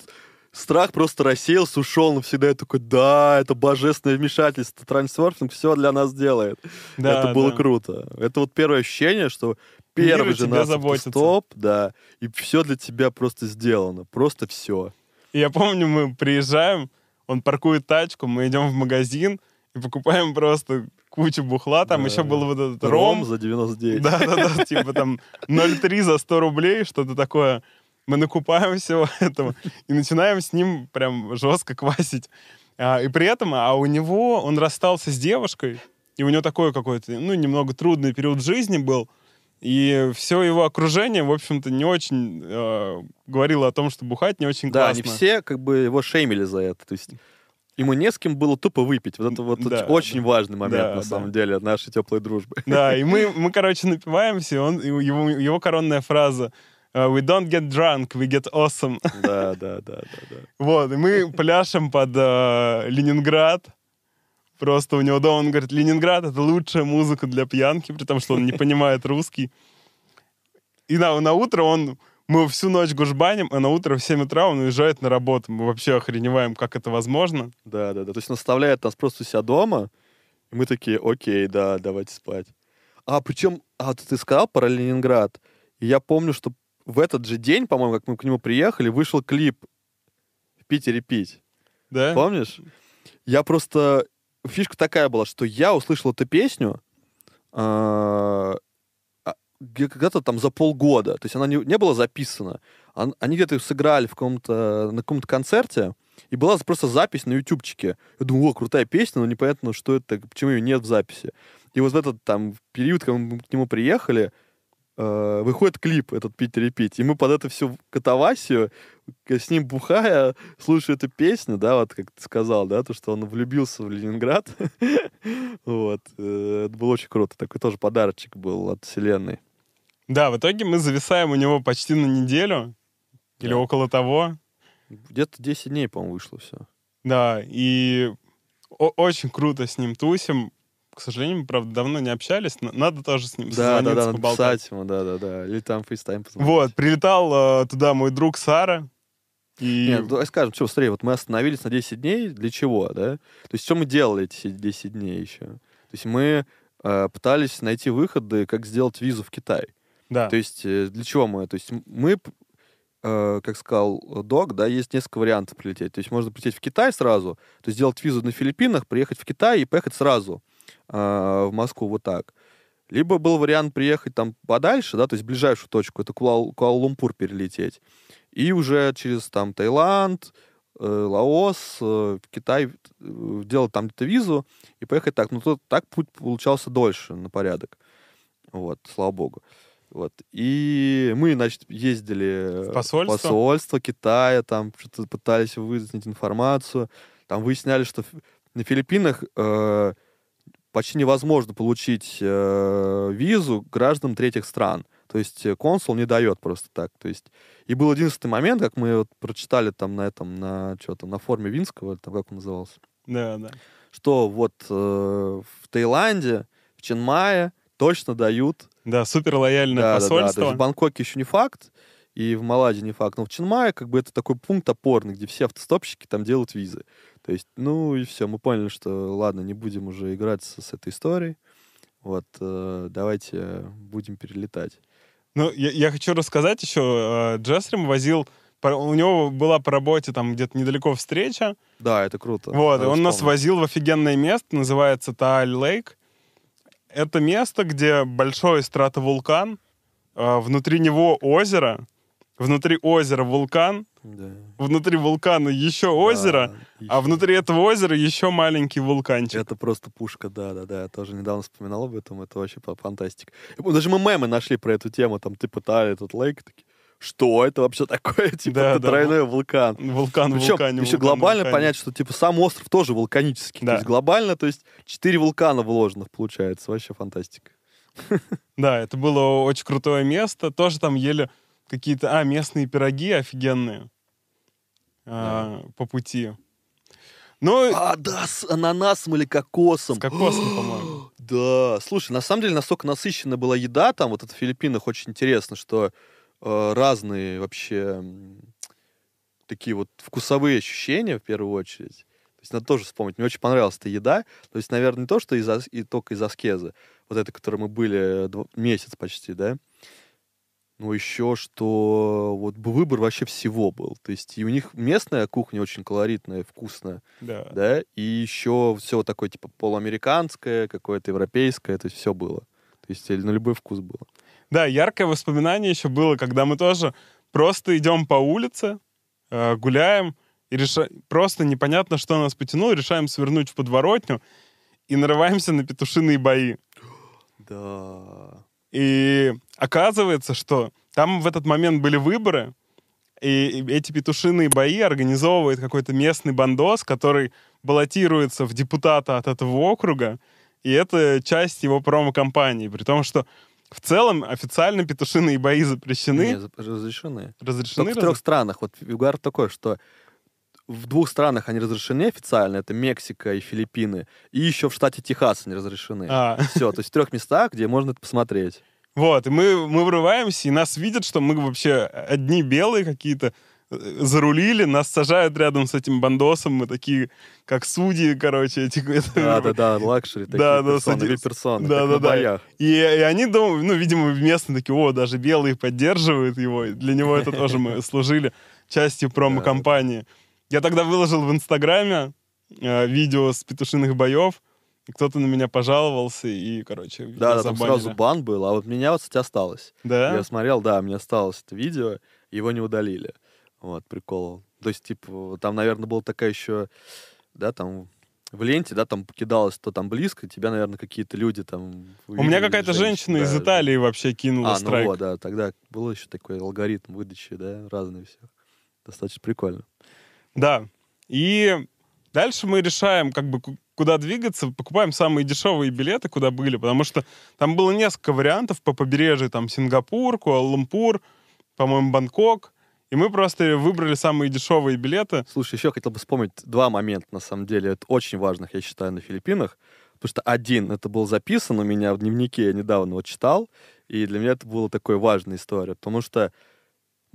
страх просто рассеялся, ушел навсегда. Я такой, да, это божественное вмешательство, трансерфинг все для нас делает. Да, это было да. круто. Это вот первое ощущение, что первый Мир же нас стоп, да, и все для тебя просто сделано, просто все. И я помню, мы приезжаем, он паркует тачку, мы идем в магазин и покупаем просто кучу бухла. Там Да. еще был вот этот Ром ром. за 99. Да-да-да, типа там 0,3 за 100 рублей, что-то такое. Мы накупаем всего этого и начинаем с ним прям жестко квасить. А, и при этом, а у него, он расстался с девушкой, и у него такой какой-то, ну, немного трудный период жизни был, и все его окружение, в общем-то, не очень э, говорило о том, что бухать не очень Да, классно. они все как бы его шеймили за это. То есть ему не с кем было тупо выпить. Вот это вот Да, очень важный момент, Да, на да. самом деле, нашей теплой дружбы. Да, и мы, мы короче, напиваемся, и он, его, его коронная фраза «We don't get drunk, we get awesome». [laughs] Да, да, да, да, да. Вот, и мы пляшем под э, Ленинград, Просто у него дома, он говорит, Ленинград — это лучшая музыка для пьянки, при том, что он не [laughs] понимает русский. И на, на утро он... Мы всю ночь гужбаним, а на утро в 7 утра он уезжает на работу. Мы вообще охреневаем, как это возможно. Да, да, да. То есть наставляет нас просто у себя дома, и мы такие, окей, да, давайте спать. А, причем, а ты сказал про Ленинград, и я помню, что в этот же день, по-моему, как мы к нему приехали, вышел клип в Питере пить. Да? Помнишь? Я просто... Фишка такая была, что я услышал эту песню а, а, где-то там за полгода. То есть она не, не была записана. Ан- Они где-то сыграли в каком-то, на каком-то концерте, и была просто запись на ютубчике. Я думаю, о, крутая песня, но непонятно, что это, почему ее нет в записи. И вот в этот там период, когда мы к нему приехали, э, выходит клип этот «Пить или пить», и мы под это всю катавасию, с ним бухая, слушая эту песню, да, вот как ты сказал, да, то, что он влюбился в Ленинград. [laughs] Вот. э, Это было очень круто. Такой тоже подарочек был от вселенной. Да, в итоге мы зависаем у него почти на неделю. Или около того. Где-то 10 дней, по-моему, вышло все. Да, и очень круто с ним тусим. К сожалению, мы, правда, давно не общались. но Надо тоже с ним Да, да, да, поболтать. ему, да, да, да. Или там FaceTime позвонить. Вот, прилетал э, туда мой друг Сара. И Нет, давай скажем, что, смотри, вот мы остановились на 10 дней, для чего, да? То есть, что мы делали эти 10 дней еще? То есть, мы э, пытались найти выходы, как сделать визу в Китай. да, То есть, э, для чего мы? То есть, мы, э, как сказал Док, да, есть несколько вариантов прилететь. То есть, можно прилететь в Китай сразу, то есть, сделать визу на Филиппинах, приехать в Китай и поехать сразу в Москву вот так. Либо был вариант приехать там подальше, да, то есть в ближайшую точку, это Куала- Куала-Лумпур перелететь. И уже через там Таиланд, э, Лаос, э, Китай э, делать там где-то визу и поехать так. Ну, то, так путь получался дольше на порядок. Вот, слава богу. Вот. И мы, значит, ездили В посольство? посольство Китая, там что-то пытались выяснить информацию. Там выясняли, что на Филиппинах э, почти невозможно получить э, визу граждан третьих стран. То есть э, консул не дает просто так. То есть и был единственный момент, как мы вот прочитали там на этом, на что там, на форме Винского, там как он назывался, да, да. что вот э, в Таиланде, в Ченмае точно дают Да, супер лояльное да, да, да. То посольство. есть в Бангкоке еще не факт, и в Малайзии не факт. Но в Ченмае как бы это такой пункт опорный, где все автостопщики там делают визы. То есть, ну и все, мы поняли, что ладно, не будем уже играть с, с этой историей. Вот, э, давайте будем перелетать. Ну, я, я хочу рассказать еще. э, Джесрим возил... У него была по работе там где-то недалеко встреча. Да, это круто. Вот, Надо он нас возил в офигенное место, называется Тааль Лейк. Это место, где большой стратовулкан, э, внутри него озеро, внутри озера вулкан, Да. внутри вулкана еще озеро, Да, а ещё. внутри этого озера еще маленький вулканчик. Это просто пушка, да, да, да. Я тоже недавно вспоминал об этом, это вообще фа- фантастика. И помню, Даже мы мемы нашли про эту тему, там, ты пытали этот лейк, такие, что это вообще такое? [laughs] Типа, Да, это да, тройной вулкан. Вулкан, Причем вулкане, еще вулкан, глобально вулкане. понять, что типа сам остров тоже вулканический. Да. То есть глобально, то есть четыре вулкана вложенных получается. Вообще фантастика. [laughs] Да, это было очень крутое место. Тоже там ели какие-то, а, местные пироги офигенные а, по пути. Ну, А, да, с ананасом или кокосом. с кокосом, [gasps] по-моему. Да, слушай, на самом деле настолько насыщенная была еда там, вот это в Филиппинах очень интересно, что э, разные вообще такие вот вкусовые ощущения в первую очередь. То есть надо тоже вспомнить. Мне очень понравилась эта еда. То есть, наверное, не то, что из и только из аскезы, вот это, которой мы были месяц почти, да, но еще что вот выбор вообще всего был. То есть и у них местная кухня очень колоритная, вкусная Да. да, и еще все такое, типа, полуамериканское, какое-то европейское, то есть все было. То есть на любой вкус было. Да, яркое воспоминание еще было, когда мы тоже просто идем по улице, э, гуляем, и реша... просто непонятно, что нас потянуло, решаем свернуть в подворотню и нарываемся на петушиные бои. Да. И оказывается, что там в этот момент были выборы, и эти петушиные бои организовывает какой-то местный бандос, который баллотируется в депутата от этого округа, и это часть его промо-компании. При том, что в целом официально петушиные бои запрещены, Не, разрешены. разрешены. Только в трех странах. Вот Югар такой, что в двух странах они разрешены официально, это Мексика и Филиппины, и еще в штате Техас они разрешены. А, Все, то есть в трех местах, где можно это посмотреть. вот, и мы, мы врываемся, и нас видят, что мы вообще одни белые какие-то, э, зарулили, нас сажают рядом с этим бандосом, мы такие, как судьи, короче, эти... [laughs] Да-да-да, luxury такие Да, да, персоны, вип-персоны, Да, да, да. боях. И, и они думают, ну, видимо, местные такие, о, даже белые поддерживают его. Для него это тоже мы служили частью промо-кампании. Я тогда выложил в Инстаграме э, видео с петушиных боев, и кто-то на меня пожаловался, и, короче, Да, да, там сразу бан был, а вот меня вот, кстати, осталось. Да? Я смотрел, да, мне осталось это видео, его не удалили. Вот, прикол. То есть, типа, там, наверное, была такая еще, да, там в ленте, да, там покидалось, то там близко, тебя, наверное, какие-то люди там... У меня увидели, какая-то женщина да. из Италии вообще кинула А, ну страйк. вот, да, тогда был еще такой алгоритм выдачи, да, разный всех. Достаточно прикольно. Да. И дальше мы решаем, как бы, ку- куда двигаться, покупаем самые дешевые билеты, куда были, потому что там было несколько вариантов по побережью, там Сингапур, Куала-Лумпур, по-моему, Бангкок, и мы просто выбрали самые дешевые билеты. Слушай, еще хотел бы вспомнить два момента, на самом деле, это очень важных, я считаю, на Филиппинах. Потому что один, это был записан у меня в дневнике, я недавно его читал, и для меня это была такая важная история, потому что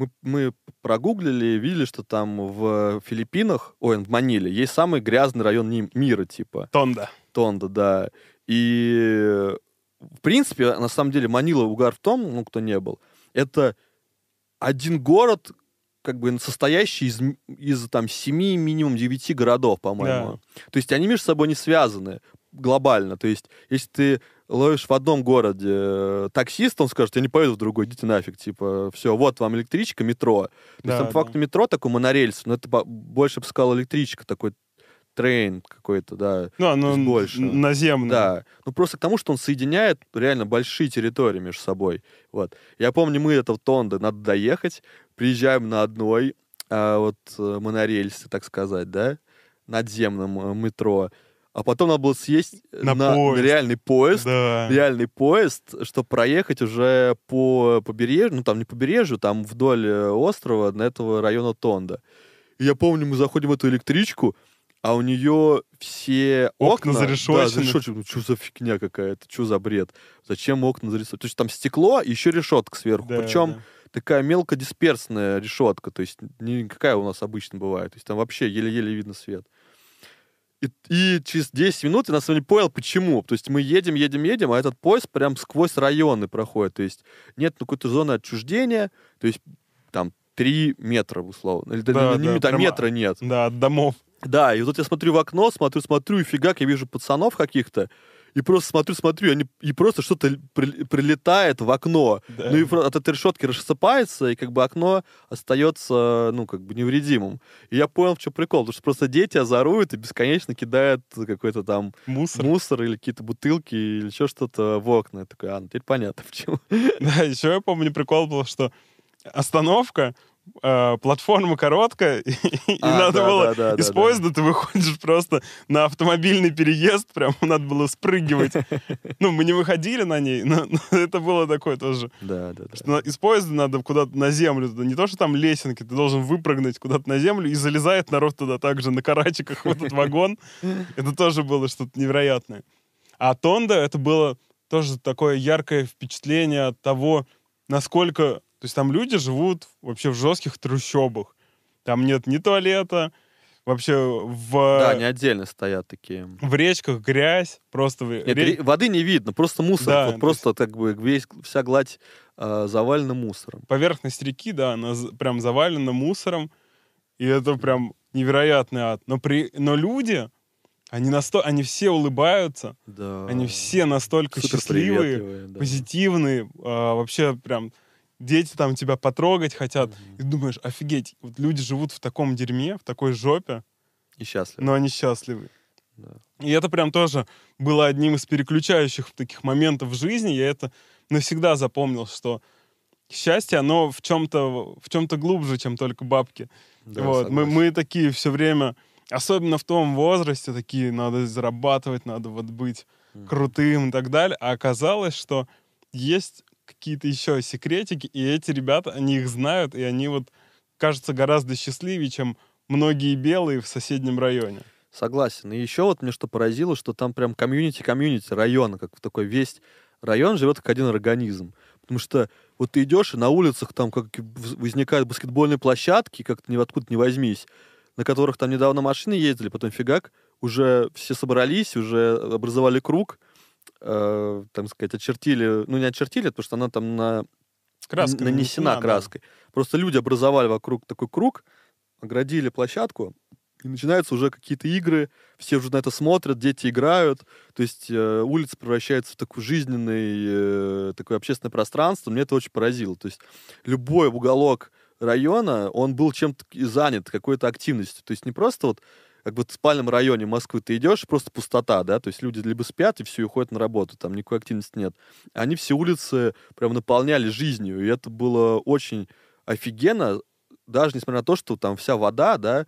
мы, мы прогуглили и видели, что там в Филиппинах, ой, в Маниле, есть самый грязный район мира, типа, Тонда. Тонда, да. И, в принципе, на самом деле, Манила угар в том, ну, кто не был, это один город, как бы состоящий из, из там, семи, минимум девяти городов, по-моему. То есть они между собой не связаны глобально. То есть если ты ловишь в одном городе э, таксиста, он скажет, я не поеду в другой, идите нафиг, типа, все, вот вам электричка, метро. То Да, есть там по факту метро такой монорельс, но это больше бы сказал электричка, такой трейн какой-то, да. Ну, оно больше. наземное. Да, ну просто к тому, что он соединяет реально большие территории между собой. Вот. Я помню, мы это в Тонде, надо доехать, приезжаем на одной а, вот э, монорельсе, так сказать, да, надземном э, метро, а потом надо было съесть На на, поезд. реальный поезд, Да. реальный поезд, чтобы проехать уже по побережью, ну там не побережью, там вдоль э, острова на этого района Тонда. И я помню, мы заходим в эту электричку, а у нее все Окна окна... зарешочены. Да, зарешочены. Ну, что за фигня какая-то, что за бред? Зачем окна зарисовать? То есть там стекло и еще решетка сверху. Да, Причем да. такая мелкодисперсная решетка, то есть не какая у нас обычно бывает. То есть там вообще еле-еле видно свет. И, и через 10 минут я на самом деле понял, почему. То есть мы едем, едем, едем, а этот поезд прям сквозь районы проходит. То есть нет ну, какой-то зоны отчуждения, то есть там 3 метра, условно. Или да, Да, не да, метра, прям- метра нет. Да, от домов. Да, и вот я смотрю в окно, смотрю, смотрю, и фигак, я вижу пацанов каких-то, и просто смотрю, смотрю, они, и просто что-то при- прилетает в окно. Да. Ну и от этой решетки рассыпается, и как бы окно остается, ну, как бы невредимым. И я понял, в чем прикол, потому что просто дети озоруют и бесконечно кидают какой-то там Мусор. мусор или какие-то бутылки или еще что-то в окна. Я такой, а, ну теперь понятно, почему. Да, еще я помню, прикол был, что остановка, э, платформа короткая, [laughs] и, и А, надо да, было да, да, из да, да. поезда ты выходишь просто на автомобильный переезд, прям надо было спрыгивать. [laughs] Ну, мы не выходили на ней, но, но [laughs] это было такое тоже. Да, да, да. Что из поезда надо куда-то на землю. Не то, что там лесенки, ты должен выпрыгнуть куда-то на землю, и залезает народ туда также на карачиках в этот вагон. Это тоже было что-то невероятное. А Тонда это было тоже такое яркое впечатление от того, насколько... То есть там люди живут вообще в жестких трущобах. Там нет ни туалета, вообще в, Да, они отдельно стоят такие. в речках грязь, просто... Нет, ре- воды не видно, просто мусор. Да, вот то просто как бы весь, вся гладь а, завалена мусором. поверхность реки, да, она прям завалена мусором, и это прям невероятный ад. Но, при, но люди, они, насто, они все улыбаются, Да. они все настолько Супер счастливые, да. позитивные, а, вообще прям дети там тебя потрогать хотят. Мгм. И думаешь, офигеть, вот люди живут в таком дерьме, в такой жопе, И счастливы. но они счастливы. Да. И это прям тоже было одним из переключающих таких моментов в жизни. Я это навсегда запомнил, что счастье, оно в чем-то в чем-то глубже, чем только бабки. Да, вот. мы, согласен. мы такие все время, особенно в том возрасте, такие, надо зарабатывать, надо вот быть крутым и так далее. А оказалось, что есть какие-то еще секретики, и эти ребята, они их знают, и они вот кажутся гораздо счастливее, чем многие белые в соседнем районе. Согласен. И еще вот мне что поразило, что там прям community-community района, как такой весь район живет как один организм. Потому что вот ты идешь, и на улицах там как возникают баскетбольные площадки, как-то ни откуда не возьмись, на которых там недавно машины ездили, потом фигак, уже все собрались, уже образовали круг, э, там сказать, очертили, ну не очертили, потому что она там на Краска нанесена да. краской. Просто люди образовали вокруг такой круг, оградили площадку, и начинаются уже какие-то игры, все уже на это смотрят, дети играют, то есть э, улица превращается в такой жизненный, э, такое общественное пространство, мне это очень поразило. То есть любой уголок района, он был чем-то занят, какой-то активностью. То есть не просто вот как бы в спальном районе Москвы ты идешь, просто пустота, да, то есть люди либо спят и все, и уходят на работу, там никакой активности нет. Они все улицы прям наполняли жизнью, и это было очень офигенно, даже несмотря на то, что там вся вода, да,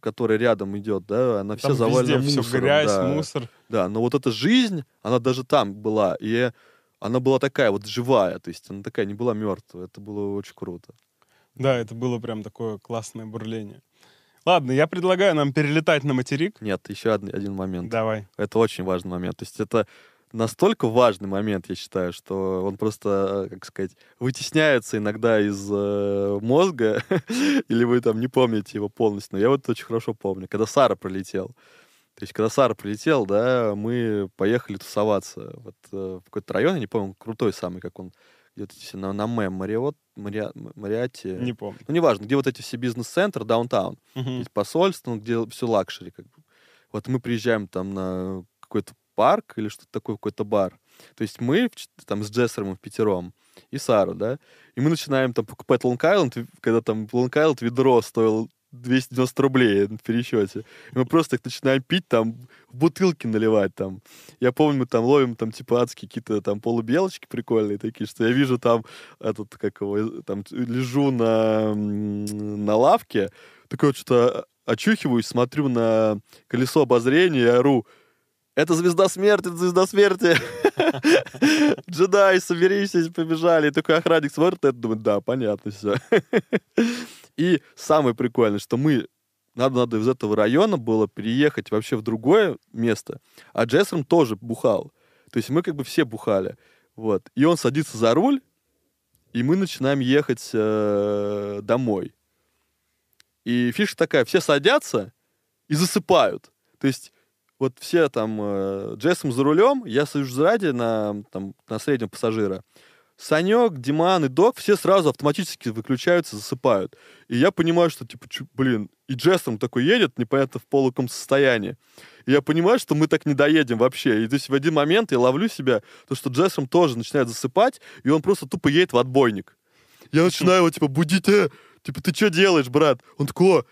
которая рядом идет, да, она вся Там завалена везде мусором. все грязь, да. мусор. Да, но вот эта жизнь, она даже там была, и она была такая вот живая, то есть она такая не была мертвая, это было очень круто. Да, это было прям такое классное бурление. Ладно, я предлагаю нам перелетать на материк. Нет, еще один, один момент. Давай. Это очень важный момент. То есть это настолько важный момент, я считаю, что он просто, э, как сказать, вытесняется иногда из э, мозга, [laughs] или вы там не помните его полностью. Но я вот очень хорошо помню, когда Сара пролетел. То есть, когда Сара прилетел, да, мы поехали тусоваться вот, э, в какой-то район, я не помню, крутой самый, как он, где-то здесь на, на Мэм, Мариот, Мариа, Мариате. Не помню. Ну, неважно, где вот эти все бизнес-центры, downtown. Мгм. Есть посольство, ну, где все luxury. Как бы. Вот мы приезжаем там на какой-то парк или что-то такое, какой-то бар. То есть мы там с Джессером впятером и Сару, да, и мы начинаем там покупать Long Island, когда там Long Island ведро стоил 290 рублей в пересчете. И мы просто их начинаем пить, там, в бутылки наливать там. Я помню, мы там ловим там типа адские какие-то там полубелочки прикольные такие, что я вижу там этот, как его, э, там лежу на, на лавке, такой вот что-то очухиваюсь, смотрю на колесо обозрения и ору, это звезда смерти, это звезда смерти. [laughs] Джедай, соберись, побежали. И такой охранник смотрит на это, думает, да, понятно все. И самое прикольное, что мы надо, надо из этого района было переехать вообще в другое место, а Джессером тоже бухал. То есть мы как бы все бухали. Вот. И он садится за руль, и мы начинаем ехать э, домой. И фишка такая, все садятся и засыпают. То есть вот все там э, Джессом за рулем, я сажусь сзади на, там, на среднего пассажира. Санек, Диман и Док все сразу автоматически выключаются, засыпают. И я понимаю, что, типа, чё- блин, и Джессом такой едет, непонятно, в полуком состоянии. И я понимаю, что мы так не доедем вообще. И то есть в один момент я ловлю себя, то, что Джессом тоже начинает засыпать, и он просто тупо едет в отбойник. Я начинаю его, типа, будить, э, типа, ты что делаешь, брат? Он такой.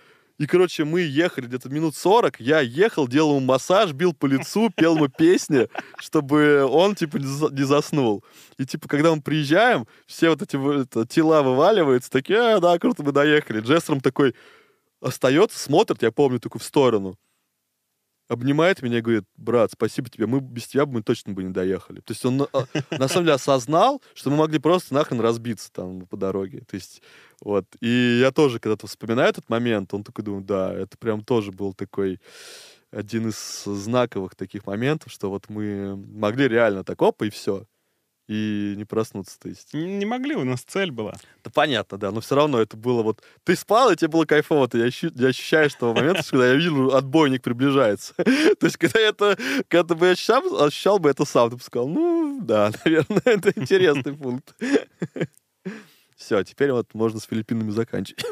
И, короче, мы ехали где-то минут 40, я ехал, делал ему массаж, бил по лицу, пел ему песни, чтобы он, типа, не за- не заснул. И, типа, когда мы приезжаем, все вот эти это, тела вываливаются, такие, а, да, круто, мы доехали. Джессером такой остается, смотрит, я помню, такой в сторону, обнимает меня и говорит, брат, спасибо тебе, мы без тебя бы мы точно бы не доехали. То есть он на, а, на самом деле осознал, что мы могли просто нахрен разбиться там по дороге. То есть вот. И я тоже когда-то вспоминаю этот момент, он такой думает, да, это прям тоже был такой один из знаковых таких моментов, что вот мы могли реально так, оп, и все. И не проснуться, то есть. Не могли, у нас цель была. Да понятно, да, но все равно это было вот... Ты спал, и тебе было кайфово, ты ощу- не ощущаешь того момента, что когда я вижу, отбойник приближается. [laughs] То есть, когда это... Когда бы ощущал, ощущал бы это сам, ты бы сказал, ну, да, [laughs] наверное, это интересный пункт. [laughs] Все, теперь вот можно с Филиппинами заканчивать.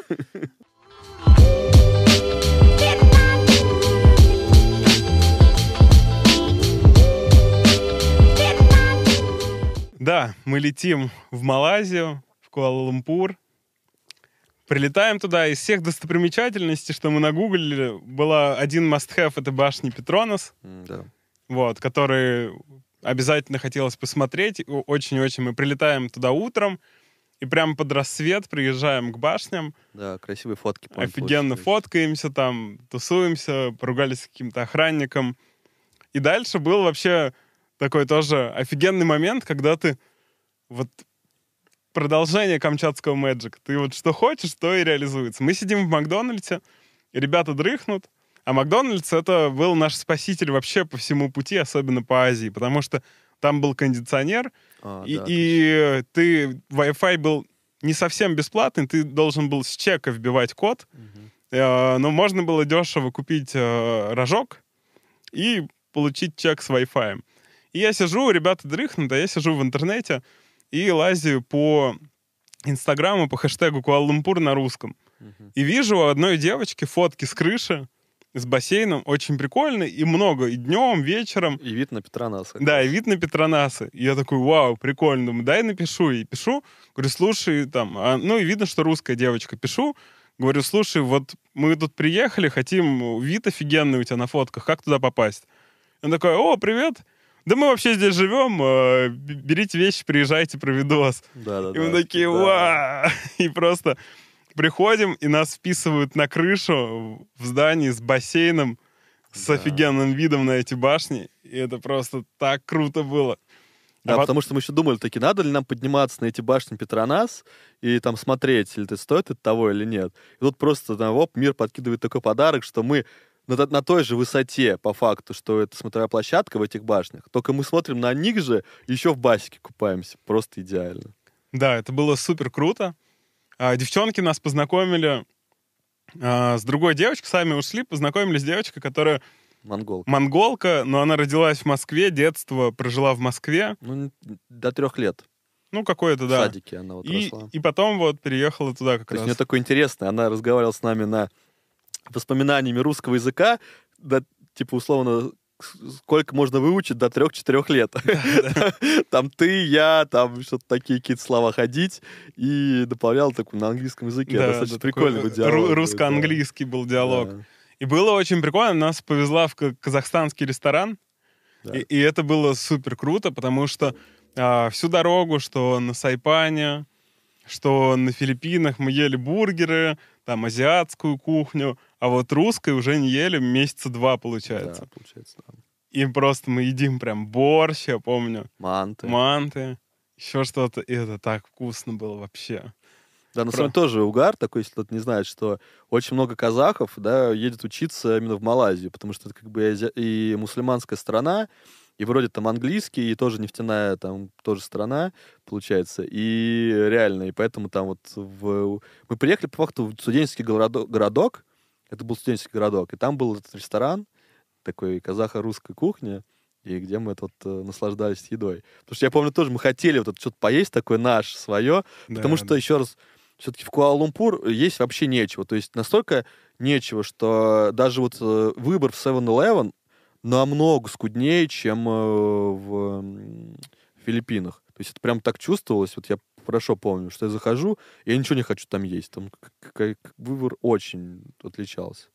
Да, мы летим в Малайзию, в Куала-Лумпур. Прилетаем туда. Из всех достопримечательностей, что мы нагуглили, была один must-have — это башня Петронос, Да. вот, который обязательно хотелось посмотреть. Очень-очень мы прилетаем туда утром, и прямо под рассвет приезжаем к башням, Да, красивые фотки. офигенно фоткаемся там, тусуемся, поругались с каким-то охранником. И дальше был вообще такой тоже офигенный момент, когда ты вот продолжение камчатского Magic. Ты вот что хочешь, то и реализуется. Мы сидим в Макдональдсе, ребята дрыхнут, а Макдональдс это был наш спаситель вообще по всему пути, особенно по Азии, потому что там был кондиционер, А, и, да, и ты Wi-Fi был не совсем бесплатный, ты должен был с чека вбивать код, Мгм. э, но можно было дешево купить э, рожок и получить чек с Wi-Fi. И я сижу, ребята дрыхнут, а я сижу в интернете и лазю по Инстаграму, по хэштегу Куала-Лумпур на русском. Мгм. И вижу у одной девочки фотки с крыши, с бассейном, очень прикольно, и много, и днем, вечером. И вид на Петронаса. Да, и вид на Петронасы. И я такой, вау, прикольно. Думаю, дай напишу. И пишу, говорю, слушай, там, а, ну и видно, что русская девочка. Пишу, говорю, слушай, вот мы тут приехали, хотим, вид офигенный у тебя на фотках, как туда попасть? Он такой, о, привет, да мы вообще здесь живем, э, берите вещи, приезжайте, проведу вас. Да, да, И мы да. такие, Да. ва! И просто приходим, и нас вписывают на крышу в здании с бассейном, с Да. офигенным видом на эти башни. И это просто так круто было. Да, А пот- потому что мы еще думали, таки, надо ли нам подниматься на эти башни Петронас и там смотреть, или это стоит это того или нет. И тут просто, там, оп, мир подкидывает такой подарок, что мы на, то- на той же высоте, по факту, что это смотровая площадка в этих башнях, только мы смотрим на них же, еще в басике купаемся. Просто идеально. Да, это было супер круто. А, девчонки нас познакомили а, с другой девочкой, сами ушли, познакомились с девочкой, которая Монгол. монголка, но она родилась в Москве, детство прожила в Москве. Ну, до трех лет. Ну, какое-то, В да. садике она вот И, росла. и потом вот переехала туда как То есть раз. у нее такое интересное. Она разговаривала с нами на воспоминаниями русского языка, да, типа, условно, сколько можно выучить до трех-четырех лет. [laughs] Там ты, я, там что-то такие какие-то слова ходить, и дополнял такой на английском языке. Да, Достаточно да, прикольный был диалог. ру- да, Русско-английский был диалог. да. И было очень прикольно. Нас повезла в ка- казахстанский ресторан. Да. И, и это было супер круто, потому что а, всю дорогу, что на Сайпане, что на Филиппинах мы ели бургеры, там азиатскую кухню, а вот русской уже не ели месяца два, получается. Да, получается, да. И просто мы едим прям борщ, я помню, Манты. манты, еще что-то. И это так вкусно было вообще. Да, на Про- самом деле тоже угар такой, если кто-то не знает, что очень много казахов, да, едет учиться именно в Малайзию, потому что это как бы и мусульманская страна, и вроде там английский, и тоже нефтяная там тоже страна, получается, и реально, и поэтому там вот в... Мы приехали, по факту, в студенческий городок, городок, это был студенческий городок, и там был этот ресторан, такой казахо-русской кухни, и где мы вот э, наслаждались едой. Потому что я помню тоже, мы хотели вот это что-то поесть такое наше, свое, Потому Да, что, еще раз, все-таки в Куала-Лумпур есть вообще нечего. То есть настолько нечего, что даже вот э, выбор в 7-Eleven намного скуднее, чем э, в Филиппинах. То есть это прям так чувствовалось. Вот я хорошо помню, что я захожу, я ничего не хочу там есть. Там выбор очень отличался.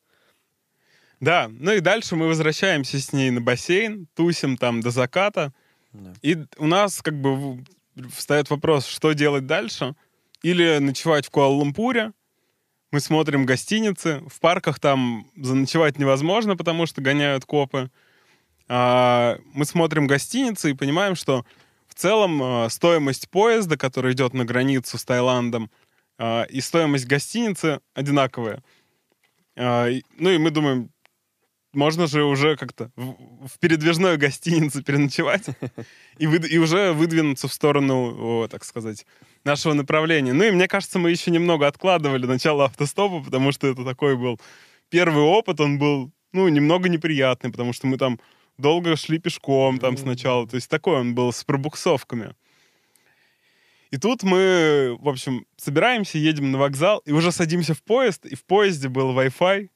Да, ну и дальше мы возвращаемся с ней на бассейн, тусим там до заката. И у нас как бы встает вопрос, что делать дальше. Или ночевать в Куала-Лумпуре. Мы смотрим гостиницы. В парках там заночевать невозможно, потому что гоняют копы. А, мы смотрим гостиницы и понимаем, что в целом а, стоимость поезда, который идет на границу с Таиландом, а, и стоимость гостиницы одинаковые. Ну и мы думаем, можно же уже как-то в, передвижной гостинице переночевать [laughs] и, уже выдвинуться в сторону, так сказать, нашего направления. Ну и мне кажется, мы еще немного откладывали начало автостопа, потому что это такой был первый опыт, он был, ну, немного неприятный, потому что мы там долго шли пешком там сначала, то есть такой он был с пробуксовками. И тут мы, в общем, собираемся, едем на вокзал, и уже садимся в поезд, и в поезде был Wi-Fi,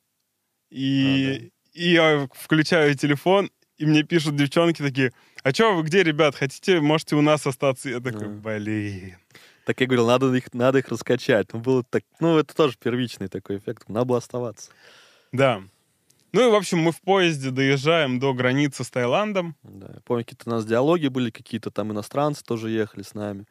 и, и я включаю телефон, и мне пишут девчонки такие, а чё вы где, ребят, хотите, можете у нас остаться? Я такой, Да. блин. Так я говорил, надо их, надо их раскачать. Ну, было так, ну, это тоже первичный такой эффект. Надо было оставаться. Да. Ну и, в общем, мы в поезде доезжаем до границы с Таиландом. Да, я помню, какие-то у нас диалоги были, какие-то там иностранцы тоже ехали с нами.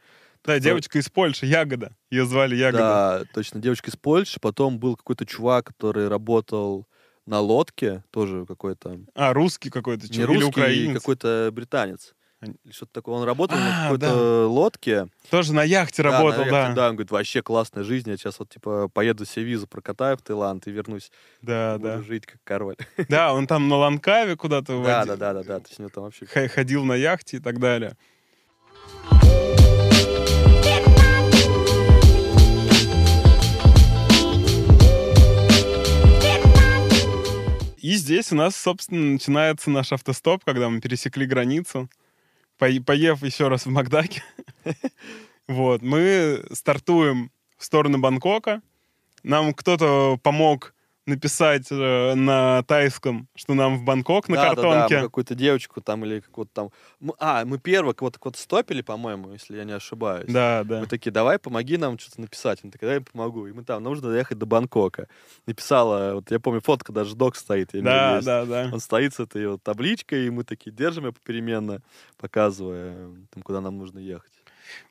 Да, Кто- девочка из Польши, Ягода. Ее звали Ягода. Да, точно, девочка из Польши. Потом был какой-то чувак, который работал на лодке, тоже какой-то А, русский какой-то, не чё, или русский, украинец. какой-то британец. Что-то такое. Он работал А, на какой-то лодке. Тоже на яхте Да, работал, на да. яхте, да. Он говорит, вообще классная жизнь. Я сейчас вот, типа, поеду себе визу прокатаю в Таиланд и вернусь. Да, буду да. жить как король. [laughs] Да, он там на Ланкаве куда-то Да, да, да, да, да. То есть у него там вообще... ходил на яхте и так далее. И здесь у нас, собственно, начинается наш автостоп, когда мы пересекли границу, поев еще раз в Макдаке. [laughs] Вот, мы стартуем в сторону Бангкока. Нам кто-то помог написать э, на тайском, что нам в Бангкок на да, да, да, картонке. мы какую-то девочку там или какую-то там... А, мы первого кого-то кого стопили, по-моему, если я не ошибаюсь. Да, да. Мы такие, давай, помоги нам что-то написать. Он такой, я помогу. И мы там, нужно доехать до Бангкока. Написала, вот я помню, фотка даже док стоит. Да, есть. да, да. Он стоит с этой вот табличкой, и мы такие держим ее попеременно, показывая, там, куда нам нужно ехать.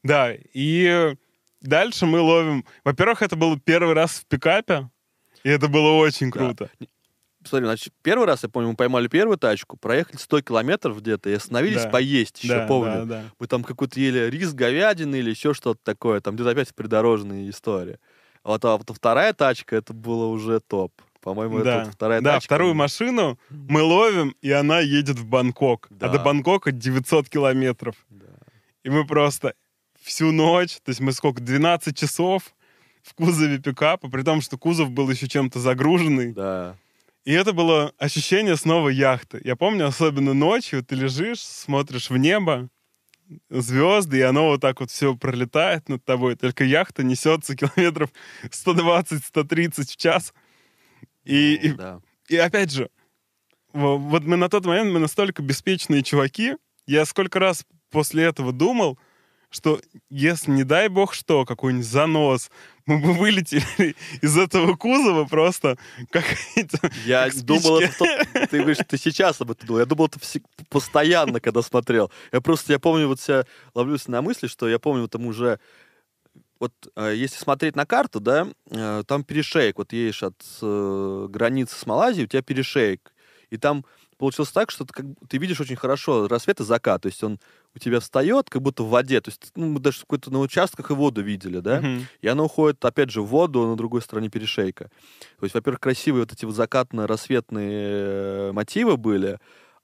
Да, и дальше мы ловим... Во-первых, это был первый раз в пикапе, и это было очень Да. круто. Смотри, значит, первый раз, я помню, мы поймали первую тачку, проехали 100 километров где-то и остановились Да. поесть, еще да, помню. да, да. Мы там какой-то ели рис говядины или еще что-то такое. Там где-то опять придорожная история. А вот, а вот вторая тачка, это было уже топ. По-моему, Да. это вторая Да, тачка. вторую машину мы ловим, и она едет в Бангкок. А Да. до Бангкока 900 километров. Да. И мы просто всю ночь, то есть мы сколько, 12 часов в кузове пикапа, при том, что кузов был еще чем-то загруженный. Да. И это было ощущение снова яхты. Я помню, особенно ночью ты лежишь, смотришь в небо, звезды, и оно вот так вот все пролетает над тобой. Только яхта несется километров 120-130 в час. И, Ну, и, да. и опять же, во- вот мы на тот момент, мы настолько беспечные чуваки, я сколько раз после этого думал, что если, не дай бог что, какой-нибудь занос, мы бы вылетели [laughs] из этого кузова просто как. Я думал, это в тот- ты ты сейчас об этом думал. Я думал, это постоянно, когда смотрел. Я просто, я помню, вот себя ловлюсь на мысли, что я помню, там уже вот э, если смотреть на карту, да, э, там перешейк. Вот едешь от э, границы с Малайзией, у тебя перешейк. И там получилось так, что ты, как, ты видишь очень хорошо рассвет и закат. То есть он у тебя встает, как будто в воде. То есть ну, мы даже какой-то на участках и воду видели, да. Мгм. И она уходит, опять же, в воду на другой стороне перешейка. То есть, во-первых, красивые вот эти вот закатно-рассветные э, мотивы были.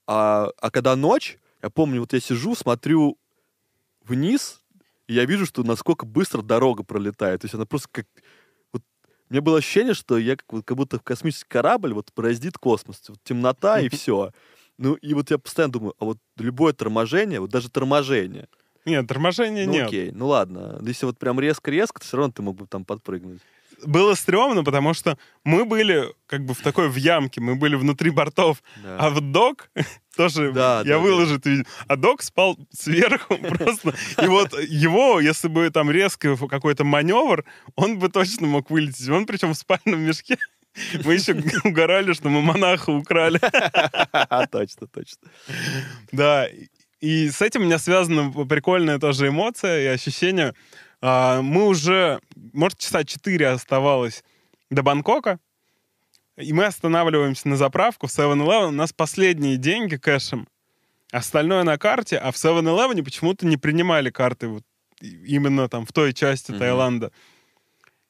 А, а когда ночь, я помню, вот я сижу, смотрю вниз, и я вижу, что насколько быстро дорога пролетает. То есть она просто как... Меня было ощущение, что я как, вот как будто космический корабль вот бороздит космос. Вот темнота и все. Ну, и вот я постоянно думаю, а вот любое торможение, вот даже торможение, Нет, торможения ну нет. окей, ну ладно. Если вот прям резко-резко, то все равно ты мог бы там подпрыгнуть. Было стрёмно, потому что мы были как бы в такой в ямке, мы были внутри бортов, Да. а вот док [laughs] тоже, Да, я да, выложу это видео, а док спал сверху [laughs] просто. И вот его, если бы там резко какой-то маневр, он бы точно мог вылететь. Он причем в спальном мешке. Мы еще [laughs] угорали, что мы монаха украли. Точно, точно. Да, и с этим у меня связана прикольная тоже эмоция и ощущение. А, Мы уже, может, часа 4 оставалось до Бангкока, и мы останавливаемся на заправку в 7-Eleven. У нас последние деньги кэшем, остальное на карте, а в 7-Eleven почему-то не принимали карты вот именно там в той части Мгм. Таиланда.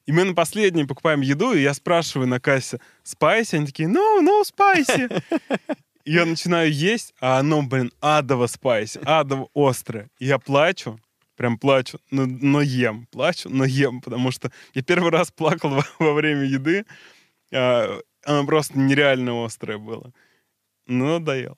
И мы на последней покупаем еду, и я спрашиваю на кассе, спайси? Они такие, ну, ну, спайси. [laughs] Я начинаю есть, а оно, блин, адово спайси, адово острое. И я плачу, прям плачу, но, но ем, плачу, но ем, потому что я первый раз плакал во, во время еды, а, оно просто нереально острое было. Ну, надоел.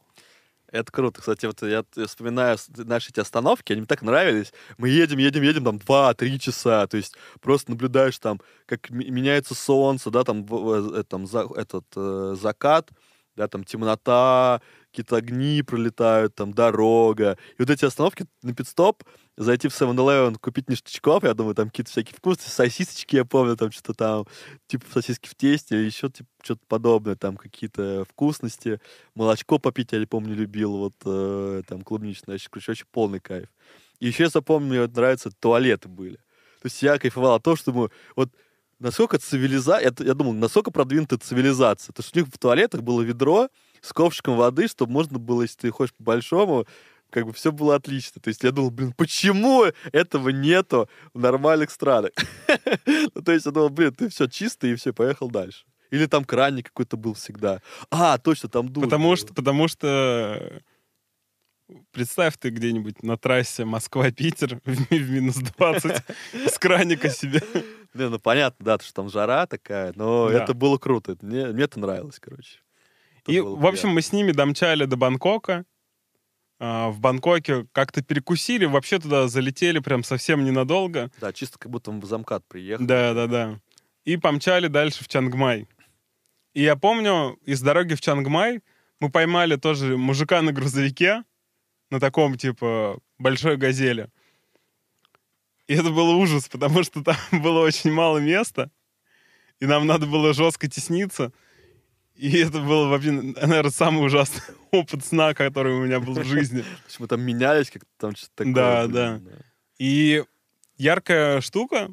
Это круто. Кстати, вот я вспоминаю наши эти остановки, они мне так нравились. Мы едем, едем, едем там 2-3 часа. То есть просто наблюдаешь там, как меняется солнце, да, там, э, там за- этот э, закат, да, там темнота, какие-то огни пролетают, там дорога. И вот эти остановки на пидстоп, зайти в 7-Eleven, купить ништячков, я думаю, там какие-то всякие вкусные сосисочки, я помню, там что-то там, типа сосиски в тесте, еще типа что-то подобное, там какие-то вкусности, молочко попить, я помню, любил, вот э, там клубничное, короче, очень полный кайф. И еще я запомню, мне вот нравится, туалеты были. То есть я кайфовал от того, что мы, вот насколько цивилизация, я, я думал, насколько продвинутая цивилизация. То есть у них в туалетах было ведро с ковшиком воды, чтобы можно было, если ты хочешь по-большому, как бы все было отлично. То есть я думал, блин, почему этого нету в нормальных странах? [laughs] ну, то есть я думал, блин, ты все чисто, и все, поехал дальше. Или там краник какой-то был всегда. А, точно, там душ. Потому что, потому что Представь ты где-нибудь на трассе Москва-Питер [laughs] в, минус 20 [laughs] с краника себе. Не, ну понятно, да, что там жара такая, но это было круто. Мне это нравилось, короче. И, в общем, мы с ними домчали до Бангкока. А, В Бангкоке как-то перекусили, вообще туда залетели прям совсем ненадолго. приятно. Да, чисто как будто мы в замкат приехали. Да, да, да. И помчали дальше в Чангмай. И я помню, из дороги в Чангмай мы поймали тоже мужика на грузовике, на таком, типа, большой газели. И это был ужас, [laughs] потому что там [laughs] было очень мало места, и нам надо было жестко тесниться. И это был, вообще, наверное, самый ужасный [laughs] опыт сна, который у меня был в жизни. [laughs] Мы там менялись, как-то там что-то такое. Да, блин, И яркая штука.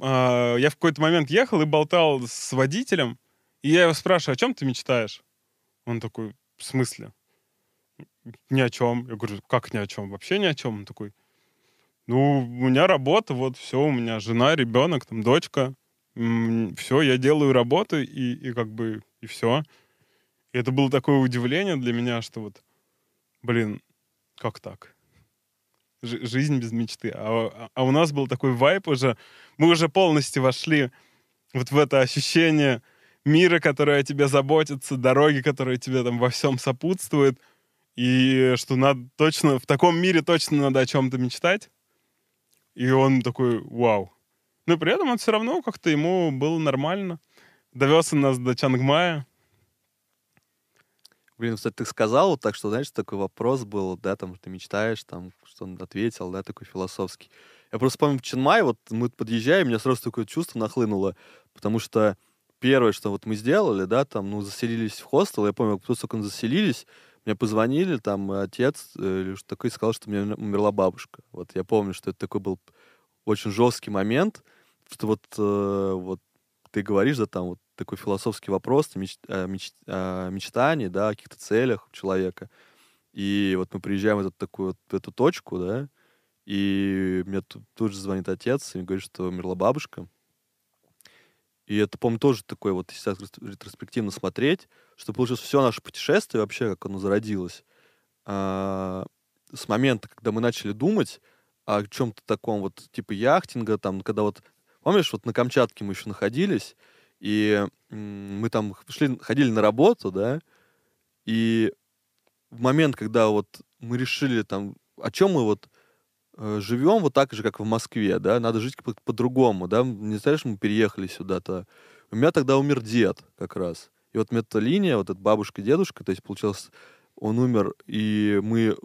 а, Я в какой-то момент ехал и болтал с водителем, и я его спрашиваю, о чем ты мечтаешь? Он такой, в смысле? Ни о чем. Я говорю, как ни о чем? Вообще ни о чем. Он такой, ну, у меня работа, вот все, у меня жена, ребенок, там, дочка. Все, я делаю работу, и, и как бы, и все. И это было такое удивление для меня, что вот, блин, как так? Жи- жизнь без мечты. А, а у нас был такой вайп уже. Мы уже полностью вошли вот в это ощущение мира, которое о тебе заботится, дороги, которые тебе там во всем сопутствуют. И что надо точно, в таком мире точно надо о чем-то мечтать. И он такой, вау. Но при этом он все равно как-то ему было нормально. Довез он нас до Чангмая. Блин, кстати, ты сказал вот так, что, знаешь, такой вопрос был, да, там, ты мечтаешь, там, что он ответил, да, такой философский. Я просто помню, в Ченмай, вот мы подъезжаем, у меня сразу такое чувство нахлынуло, потому что первое, что вот мы сделали, да, там, ну, заселились в хостел, я помню, как мы заселились, мне позвонили, там, отец э, или что такое, сказал, что у меня умерла бабушка. Вот я помню, что это такой был очень жесткий момент, что вот, э, вот ты говоришь, да, там, вот такой философский вопрос меч- о, меч- о мечтании, да, о каких-то целях человека. И вот мы приезжаем в эту такую в эту точку, да, и мне тут, тут же звонит отец и говорит, что умерла бабушка. И это, по-моему, тоже такое вот, рес- ретроспективно смотреть, что получилось все наше путешествие вообще, как оно зародилось, а, с момента, когда мы начали думать о чем-то таком вот, типа яхтинга, там, когда вот, помнишь, вот на Камчатке мы еще находились, и мы там шли, ходили на работу, да, и в момент, когда вот мы решили там, о чем мы вот э, живем вот так же, как в Москве, да, надо жить по- по-другому, да, не знаешь, мы переехали сюда-то. У меня тогда умер дед как раз. И вот металиния, вот эта бабушка, дедушка, то есть, получилось, он умер, и мы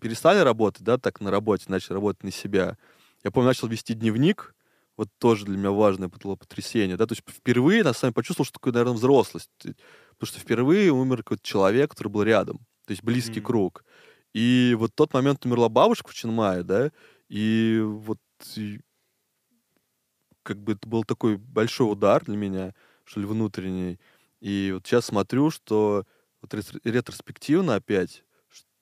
перестали работать, да, так на работе, начали работать на себя. Я помню, начал вести дневник, вот тоже для меня важное было потрясение, да, то есть впервые, на самом деле, почувствовал, что такое, наверное, взрослость, потому что впервые умер какой-то человек, который был рядом, то есть близкий Мгм. круг. И вот тот момент умерла бабушка в Ченмае, да, и вот и как бы это был такой большой удар для меня, что ли, внутренний. И вот сейчас смотрю, что вот ретро- ретроспективно опять,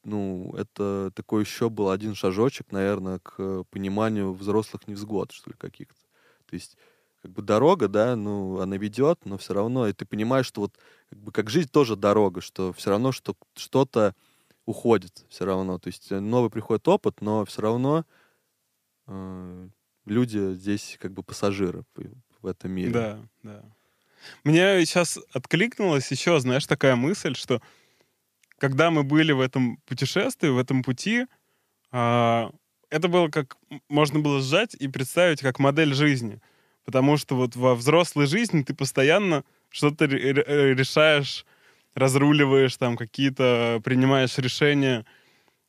ну, это такой еще был один шажочек, наверное, к пониманию взрослых невзгод, что ли, каких-то. То есть, как бы дорога, да, ну, она ведет, но все равно, и ты понимаешь, что вот, как бы, как жизнь тоже дорога, что все равно что, что-то уходит все равно. То есть э, новый приходит опыт, но все равно э, люди здесь как бы пассажиры в, этом мире. Да, да. Мне сейчас откликнулась еще, знаешь, такая мысль, что когда мы были в этом путешествии, в этом пути, а, это было как можно было сжать и представить как модель жизни. Потому что вот во взрослой жизни ты постоянно что-то э, решаешь, разруливаешь, там какие-то принимаешь решения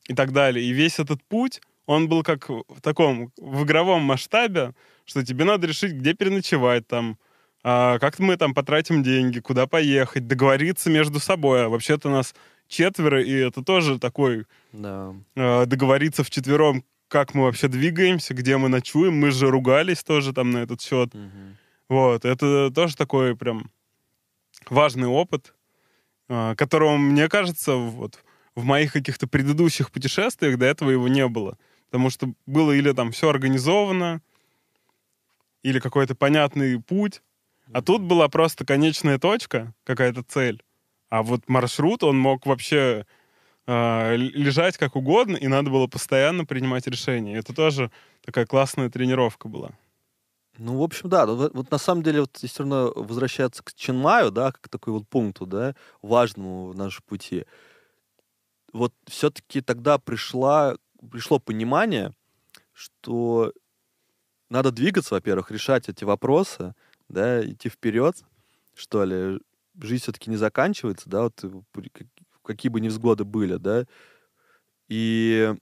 и так далее. И весь этот путь, он был как в таком, в игровом масштабе, что тебе надо решить, где переночевать там, а, как мы там потратим деньги, куда поехать, договориться между собой. А вообще-то нас четверо, и это тоже такой Да. э, договориться вчетвером, как мы вообще двигаемся, где мы ночуем. Мы же ругались тоже там на этот счет. Мгм. Вот, это тоже такой прям важный опыт, а, которого, мне кажется, вот в моих каких-то предыдущих путешествиях до этого его не было. Потому что было или там все организовано, или какой-то понятный путь, а тут была просто конечная точка, какая-то цель. А вот маршрут, он мог вообще лежать как угодно, и надо было постоянно принимать решения. Это тоже такая классная тренировка была. Ну, в общем, да. Вот, вот на самом деле, вот все равно возвращаться к Ченмаю, да, как такой вот пункту, да, важному в нашем пути. Вот все-таки тогда пришла, пришло понимание, что надо двигаться, во-первых, решать эти вопросы, да, идти вперед, что ли. Жизнь все-таки не заканчивается, да, вот какие бы невзгоды были, да. И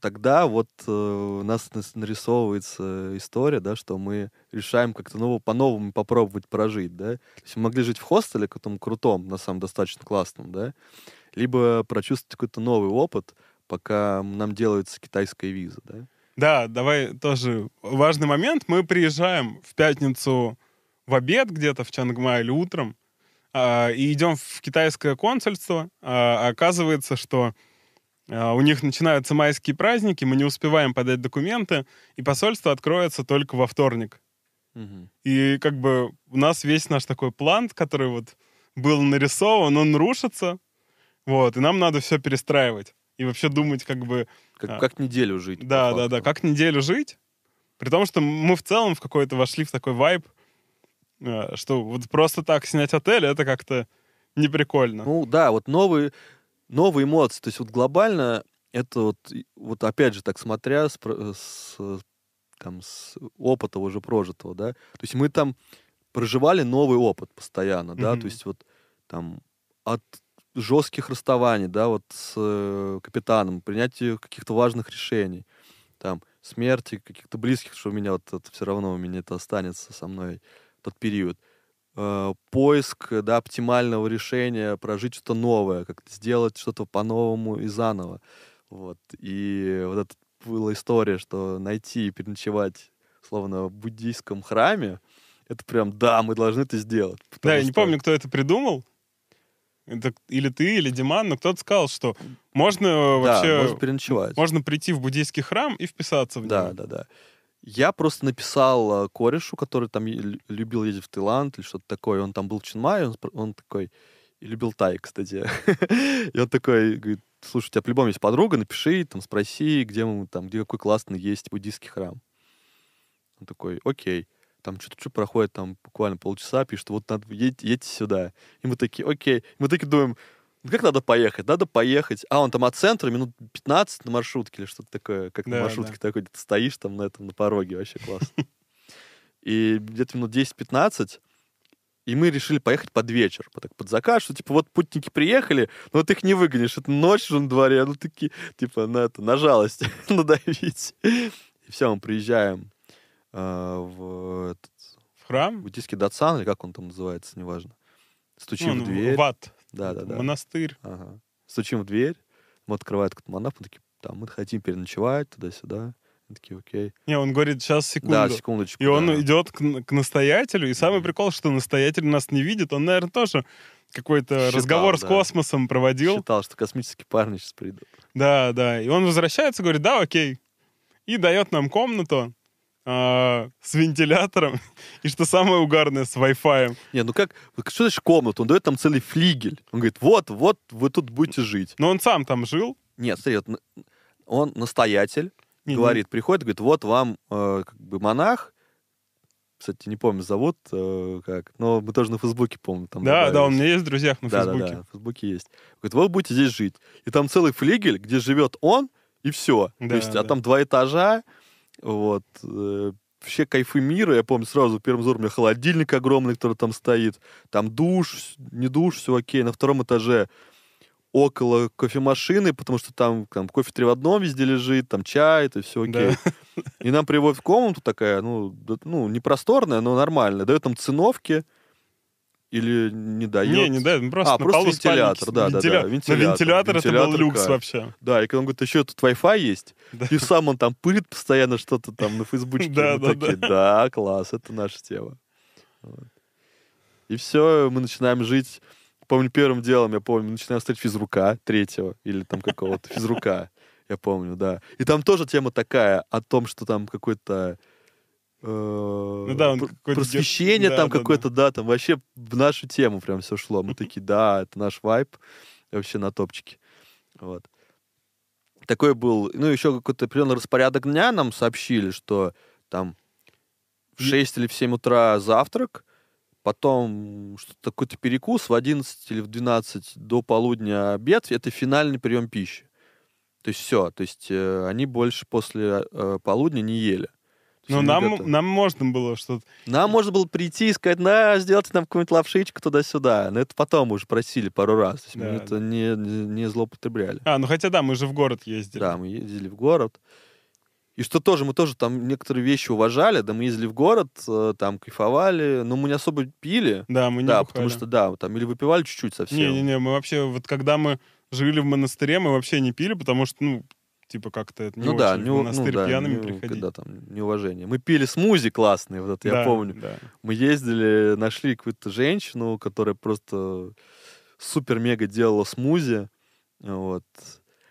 тогда вот э, у нас нарисовывается история, да, что мы решаем как-то ну, по-новому попробовать прожить, да. То есть мы могли жить в хостеле каком-то крутом, на самом достаточно классном, да, либо прочувствовать какой-то новый опыт, пока нам делается китайская виза, да. Да, давай тоже важный момент. Мы приезжаем в пятницу в обед где-то в Чангма или утром э, и идем в китайское консульство. А оказывается, что э, у них начинаются майские праздники, мы не успеваем подать документы, и посольство откроется только во вторник. Угу. И как бы у нас весь наш такой план, который вот был нарисован, он рушится. Вот, и нам надо все перестраивать и вообще думать, как бы... Как, а, как неделю жить. Да, да, да, как неделю жить. При том, что мы в целом в какой-то вошли в такой вайб, а, что вот просто так снять отель, это как-то неприкольно. Ну да, вот новые, новые эмоции. То есть вот глобально это вот, вот опять же так смотря с, с, там, с опыта уже прожитого, да, то есть мы там проживали новый опыт постоянно, mm-hmm. да, то есть вот там от жестких расставаний, да, вот с э, капитаном, принятие каких-то важных решений, там, смерти каких-то близких, что у меня вот это все равно у меня это останется со мной тот период. Э, поиск, да, оптимального решения, прожить что-то новое, как-то сделать что-то по-новому и заново. Вот. И вот это была история, что найти и переночевать, словно в буддийском храме, это прям, да, мы должны это сделать. Да, я не помню, кто это придумал, это или ты, или Диман, но кто-то сказал, что можно да, вообще... можно переночевать. Можно прийти в буддийский храм и вписаться в него. Да, да, да. Я просто написал э, корешу, который там любил ездить в Таиланд или что-то такое. Он там был в Чинмае, он, он такой... И любил Тай, кстати. [laughs] и он такой говорит, слушай, у тебя по-любому есть подруга, напиши, там, спроси, где мы там, где какой классный есть буддийский храм. Он такой, окей там что-то что проходит там буквально полчаса, пишет, вот надо, едь, едьте сюда. И мы такие, окей. Мы такие думаем, как надо поехать? Надо поехать. А, он там от центра минут 15 на маршрутке или что-то такое, как да, на маршрутке да. такой, где ты стоишь там на этом, на пороге, вообще классно. [laughs] И где-то минут 10-15, и мы решили поехать под вечер, под, под заказ, что, типа, вот путники приехали, но вот их не выгонишь, это ночь же на дворе, ну, такие, типа, на это, на жалость [laughs] надавить. И все, мы приезжаем а, в этот... В храм? Буддийский датсан, или как он там называется, неважно. Стучим ну, в дверь. Ват. Да, да, да. Монастырь. Ага. Стучим в дверь, мы открывает какой-то монах, мы такие, там, мы хотим переночевать туда-сюда. Мы такие, окей. Не, он говорит, сейчас, секунду. Да, секундочку. И да. он идет к, к настоятелю, и самый прикол, что настоятель нас не видит, он, наверное, тоже какой-то Считал, разговор да. с космосом проводил. Считал, что космические парни сейчас придут. Да, да. И он возвращается, говорит, да, окей. И дает нам комнату с вентилятором, [laughs] и что самое угарное, с Wi-Fi. Не, ну как, что значит комнату? Он дает там целый флигель. Он говорит, вот, вот, вы тут будете жить. Но он сам там жил. Нет, смотри, вот, он настоятель, не, говорит, не. приходит, говорит, вот вам э, как бы монах, кстати, не помню, зовут э, как, но мы тоже на Фейсбуке, помню, там Да, добавились. да, у меня есть в друзьях на да, Фейсбуке. Да, да, на Фейсбуке есть. Говорит, вы будете здесь жить. И там целый флигель, где живет он, и все. Да, То есть, а да. а там два этажа, вот. Э, вообще кайфы мира. Я помню сразу, первым взором у меня холодильник огромный, который там стоит. Там душ, не душ, все окей. На втором этаже около кофемашины, потому что там, там кофе три в одном везде лежит, там чай, это все окей. Да. И нам приводят в комнату такая, ну, ну, не просторная, но нормальная. Дают там циновки, или не дает? Не, не дает, просто А, просто вентилятор, да, Вентиля... да, да, вентилятор. На вентилятор, это был люкс вообще. Да, и когда он говорит, еще тут Wi-Fi есть, да. и сам он там пырит постоянно что-то там на Фейсбуке. Да, да, такие, да. Да, класс, это наша тема. И все, мы начинаем жить помню, первым делом, я помню, начинаем ставить физрука третьего или там какого-то физрука. Я помню, да. И там тоже тема такая о том, что там какой-то Ну да, он просвещение да, там да, да. какое-то, да, там вообще в нашу тему прям все шло. Мы такие, да, это наш вайб вообще на топчике. Вот. Такой был, ну, еще какой-то определенный распорядок дня нам сообщили, что там в И- 6 или в 7 утра завтрак, потом что-то какой-то перекус в 11 или в 12 до полудня обед, это финальный прием пищи. То есть все, то есть э, они больше после э, полудня не ели. Есть Ну, нам, готовы. нам можно было что-то... Нам можно было прийти и сказать, на, сделайте нам какую-нибудь лапшичку туда-сюда. Но это потом уже просили пару раз. То есть мы Да, это не, не, не злоупотребляли. А, ну хотя да, мы же в город ездили. Да, мы ездили в город. И что тоже, мы тоже там некоторые вещи уважали, да, мы ездили в город, э, там кайфовали, но мы не особо пили. Да, мы не да, бухали. потому что, да, там или выпивали чуть-чуть совсем. Не-не-не, мы вообще, вот когда мы жили в монастыре, мы вообще не пили, потому что, ну, типа как-то это не ну да, очень не, в у- монастырь ну, да, пьяными не- приходить. когда там неуважение. Мы пили смузи классные, вот это я Да, помню. да. Мы ездили, нашли какую-то женщину, которая просто супер-мега делала смузи. Вот.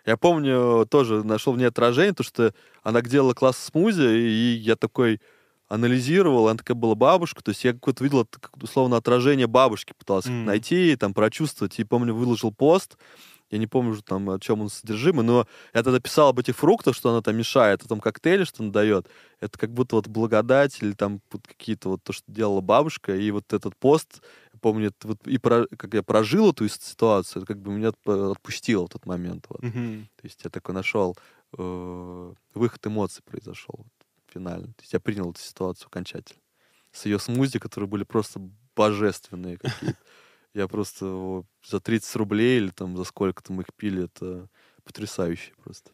Я помню, тоже нашел в ней отражение, то, что она делала класс смузи, и я такой анализировал, она такая была бабушка, то есть я какое-то видел, условно, отражение бабушки пытался М. найти, там, прочувствовать, и помню, выложил пост, я не помню уже там, о чем он содержимый, но я тогда писал об этих фруктах, что она там мешает, о том коктейле, что она дает. Это как будто вот благодать или там вот какие-то вот то, что делала бабушка. И вот этот пост, я помню, это вот и про, как я прожил эту ситуацию, это как бы меня отп- отпустило в тот момент. Вот. Мгм. То есть я такой нашел, э, выход эмоций произошел вот, финально. То есть я принял эту ситуацию окончательно. С ее смузи, которые были просто божественные какие-то. Я просто за 30 рублей или там за сколько там их пили, это потрясающе просто.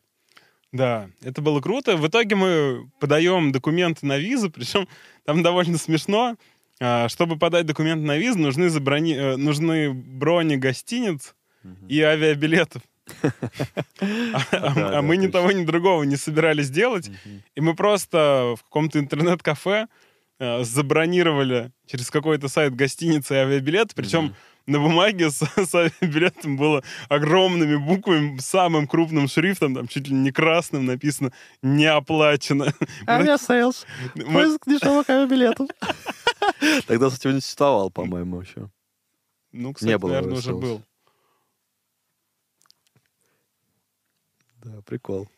Да, это было круто. В итоге мы подаем документы на визу, [laughs] причем там довольно смешно. А, Чтобы подать документы на визу, нужны, заброни... э, нужны брони гостиниц Мгм. и авиабилетов. [laughs] А а мы ни того, ни другого не собирались делать. И мы просто в каком-то интернет-кафе забронировали через какой-то сайт гостиницы и авиабилеты. Причем Мгм. на бумаге с, [laughs] с авиабилетом было огромными буквами, самым крупным шрифтом, там чуть ли не красным написано «Не оплачено». [laughs] Авиасейлс. Мы- Поиск дешевых авиабилетов. [laughs] Тогда, кстати, не существовал, по-моему, еще. Ну, кстати, Не было наверное, уже был. Да, прикол.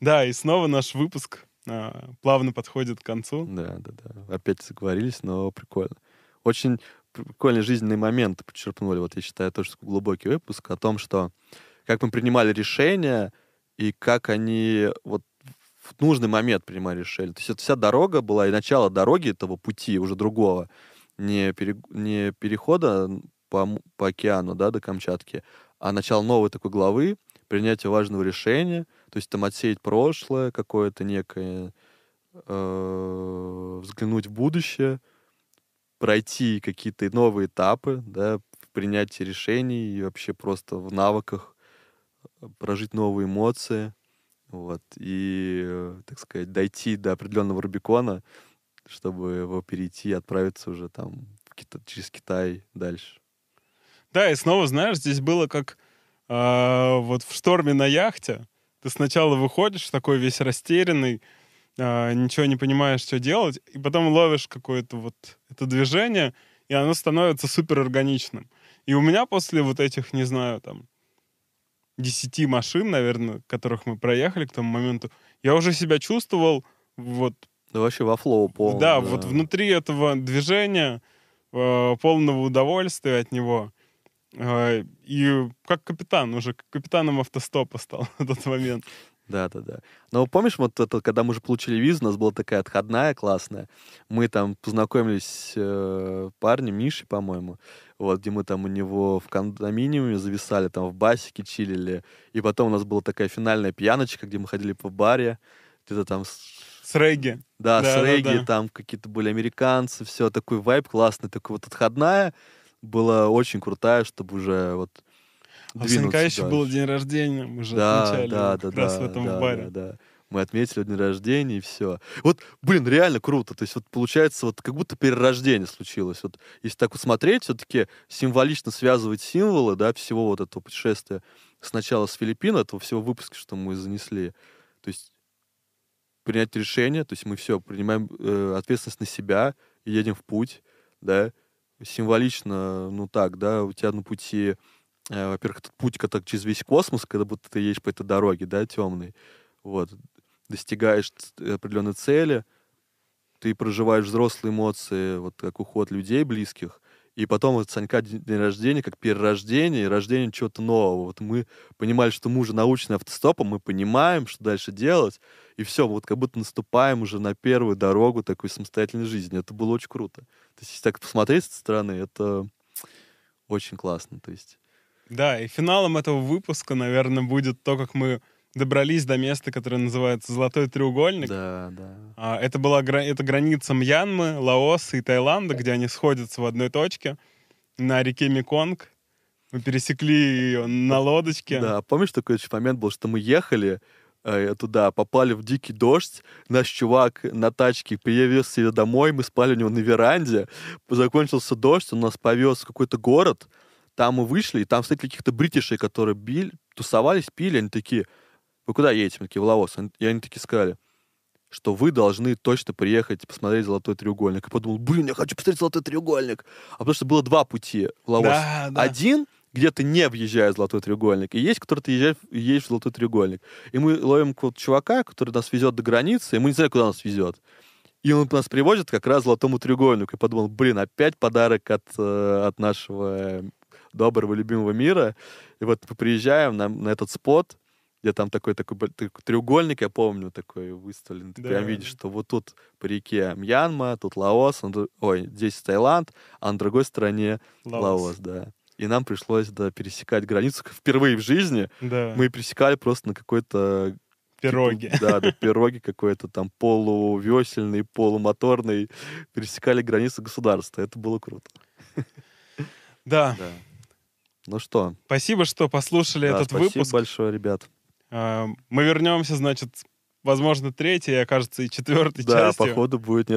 Да, и снова наш выпуск а, плавно подходит к концу. Да, да, да. Опять заговорились, но прикольно. Очень прикольные жизненные моменты подчерпнули. Вот я считаю тоже глубокий выпуск о том, что как мы принимали решения и как они вот в нужный момент принимали решения. То есть это вся дорога была, и начало дороги этого пути уже другого, не, пере- не перехода по, по океану да, до Камчатки, а начало новой такой главы, принятие важного решения, то есть там отсеять прошлое какое-то некое, э, взглянуть в будущее, пройти какие-то новые этапы, да, в принятии решений и вообще просто в навыках э, прожить новые эмоции, вот, и, э, так сказать, дойти до определенного Рубикона, чтобы его перейти и отправиться уже там через Китай дальше. Да, и снова, знаешь, здесь было как а, вот в шторме на яхте. Ты сначала выходишь такой весь растерянный, а, ничего не понимаешь, что делать, и потом ловишь какое-то вот это движение, и оно становится супер органичным. И у меня после вот этих, не знаю, там, 10 машин, наверное, которых мы проехали к тому моменту, я уже себя чувствовал вот Да вообще во флоу полном. да, вот внутри этого движения, э, полного удовольствия от него. И как капитан, уже капитаном автостопа стал [laughs] в тот момент. Да, да, да. Но помнишь, вот это, когда мы уже получили визу, у нас была такая отходная классная. Мы там познакомились с э, парнем, Мишей, по-моему, вот, где мы там у него в кондоминиуме зависали, там в басике чилили. И потом у нас была такая финальная пьяночка, где мы ходили по баре, где-то там с- регги. да, Да, с да, регги, да. там какие-то были американцы, все, такой вайб классный, такой вот отходная была очень крутая, чтобы уже вот А у Санька еще был день рождения, мы же да, отмечали да, да, как раз да, в этом да, баре. Да, да. мы отметили день рождения, и все. Вот, блин, реально круто. То есть вот получается, вот как будто перерождение случилось. Вот если так вот смотреть, все-таки символично связывать символы, да, всего вот этого путешествия сначала с Филиппин, этого всего выпуска, что мы занесли. То есть принять решение, то есть мы все, принимаем э, ответственность на себя, и едем в путь, да, символично, ну так, да, у тебя на пути, э, во-первых, этот путь, который через весь космос, когда будто ты едешь по этой дороге, да, темной, вот, достигаешь определенной цели, ты проживаешь взрослые эмоции, вот как уход людей близких, и потом вот Санька день рождения, как перерождение, рождение чего-то нового. Вот мы понимали, что мы уже научены автостопом, мы понимаем, что дальше делать, и все, вот как будто наступаем уже на первую дорогу такой самостоятельной жизни. Это было очень круто. То есть, если так посмотреть со стороны, это очень классно. То есть... Да, и финалом этого выпуска, наверное, будет то, как мы добрались до места, которое называется Золотой треугольник. Да, да. А, это была это граница Мьянмы, Лаоса и Таиланда, где они сходятся в одной точке на реке Меконг. Мы пересекли ее на лодочке. Да, помнишь, такой момент был, что мы ехали туда, попали в дикий дождь, наш чувак на тачке привез себе домой, мы спали у него на веранде, закончился дождь, он нас повез в какой-то город, там мы вышли, и там встретили каких-то бритишей, которые били, тусовались, пили, они такие, вы куда едете? Мы такие, в Лаос. И они такие сказали, что вы должны точно приехать посмотреть «Золотой треугольник». И подумал, блин, я хочу посмотреть «Золотой треугольник». А потому что было два пути в Лаос. Да, да. Один, где ты не въезжаешь в Золотой треугольник, и есть, который ты езжаешь, едешь в Золотой треугольник. И мы ловим какого-то чувака, который нас везет до границы, и мы не знаем, куда нас везет. И он нас приводит как раз к Золотому треугольнику. И подумал, блин, опять подарок от, э, от нашего доброго, любимого мира. И вот мы приезжаем на, на этот спот, где там такой, такой, такой треугольник, я помню, такой выставлен. Ты да. прям видишь, что вот тут по реке Мьянма, тут Лаос, он, ой, здесь Таиланд, а на другой стороне Лаос, Лаос да. И нам пришлось, да, пересекать границу [laughs] впервые в жизни. Да. Мы пересекали просто на какой-то Пироги. Типа, да, да, [laughs] пироги какой-то там полувесельный, полумоторный. Пересекали границы государства. Это было круто. [laughs] Да. да. Ну что? Спасибо, что послушали да, этот спасибо выпуск. Спасибо большое, ребят. Мы вернемся, значит, возможно, третьей, а кажется, и четвертой да, частью. Да, походу будет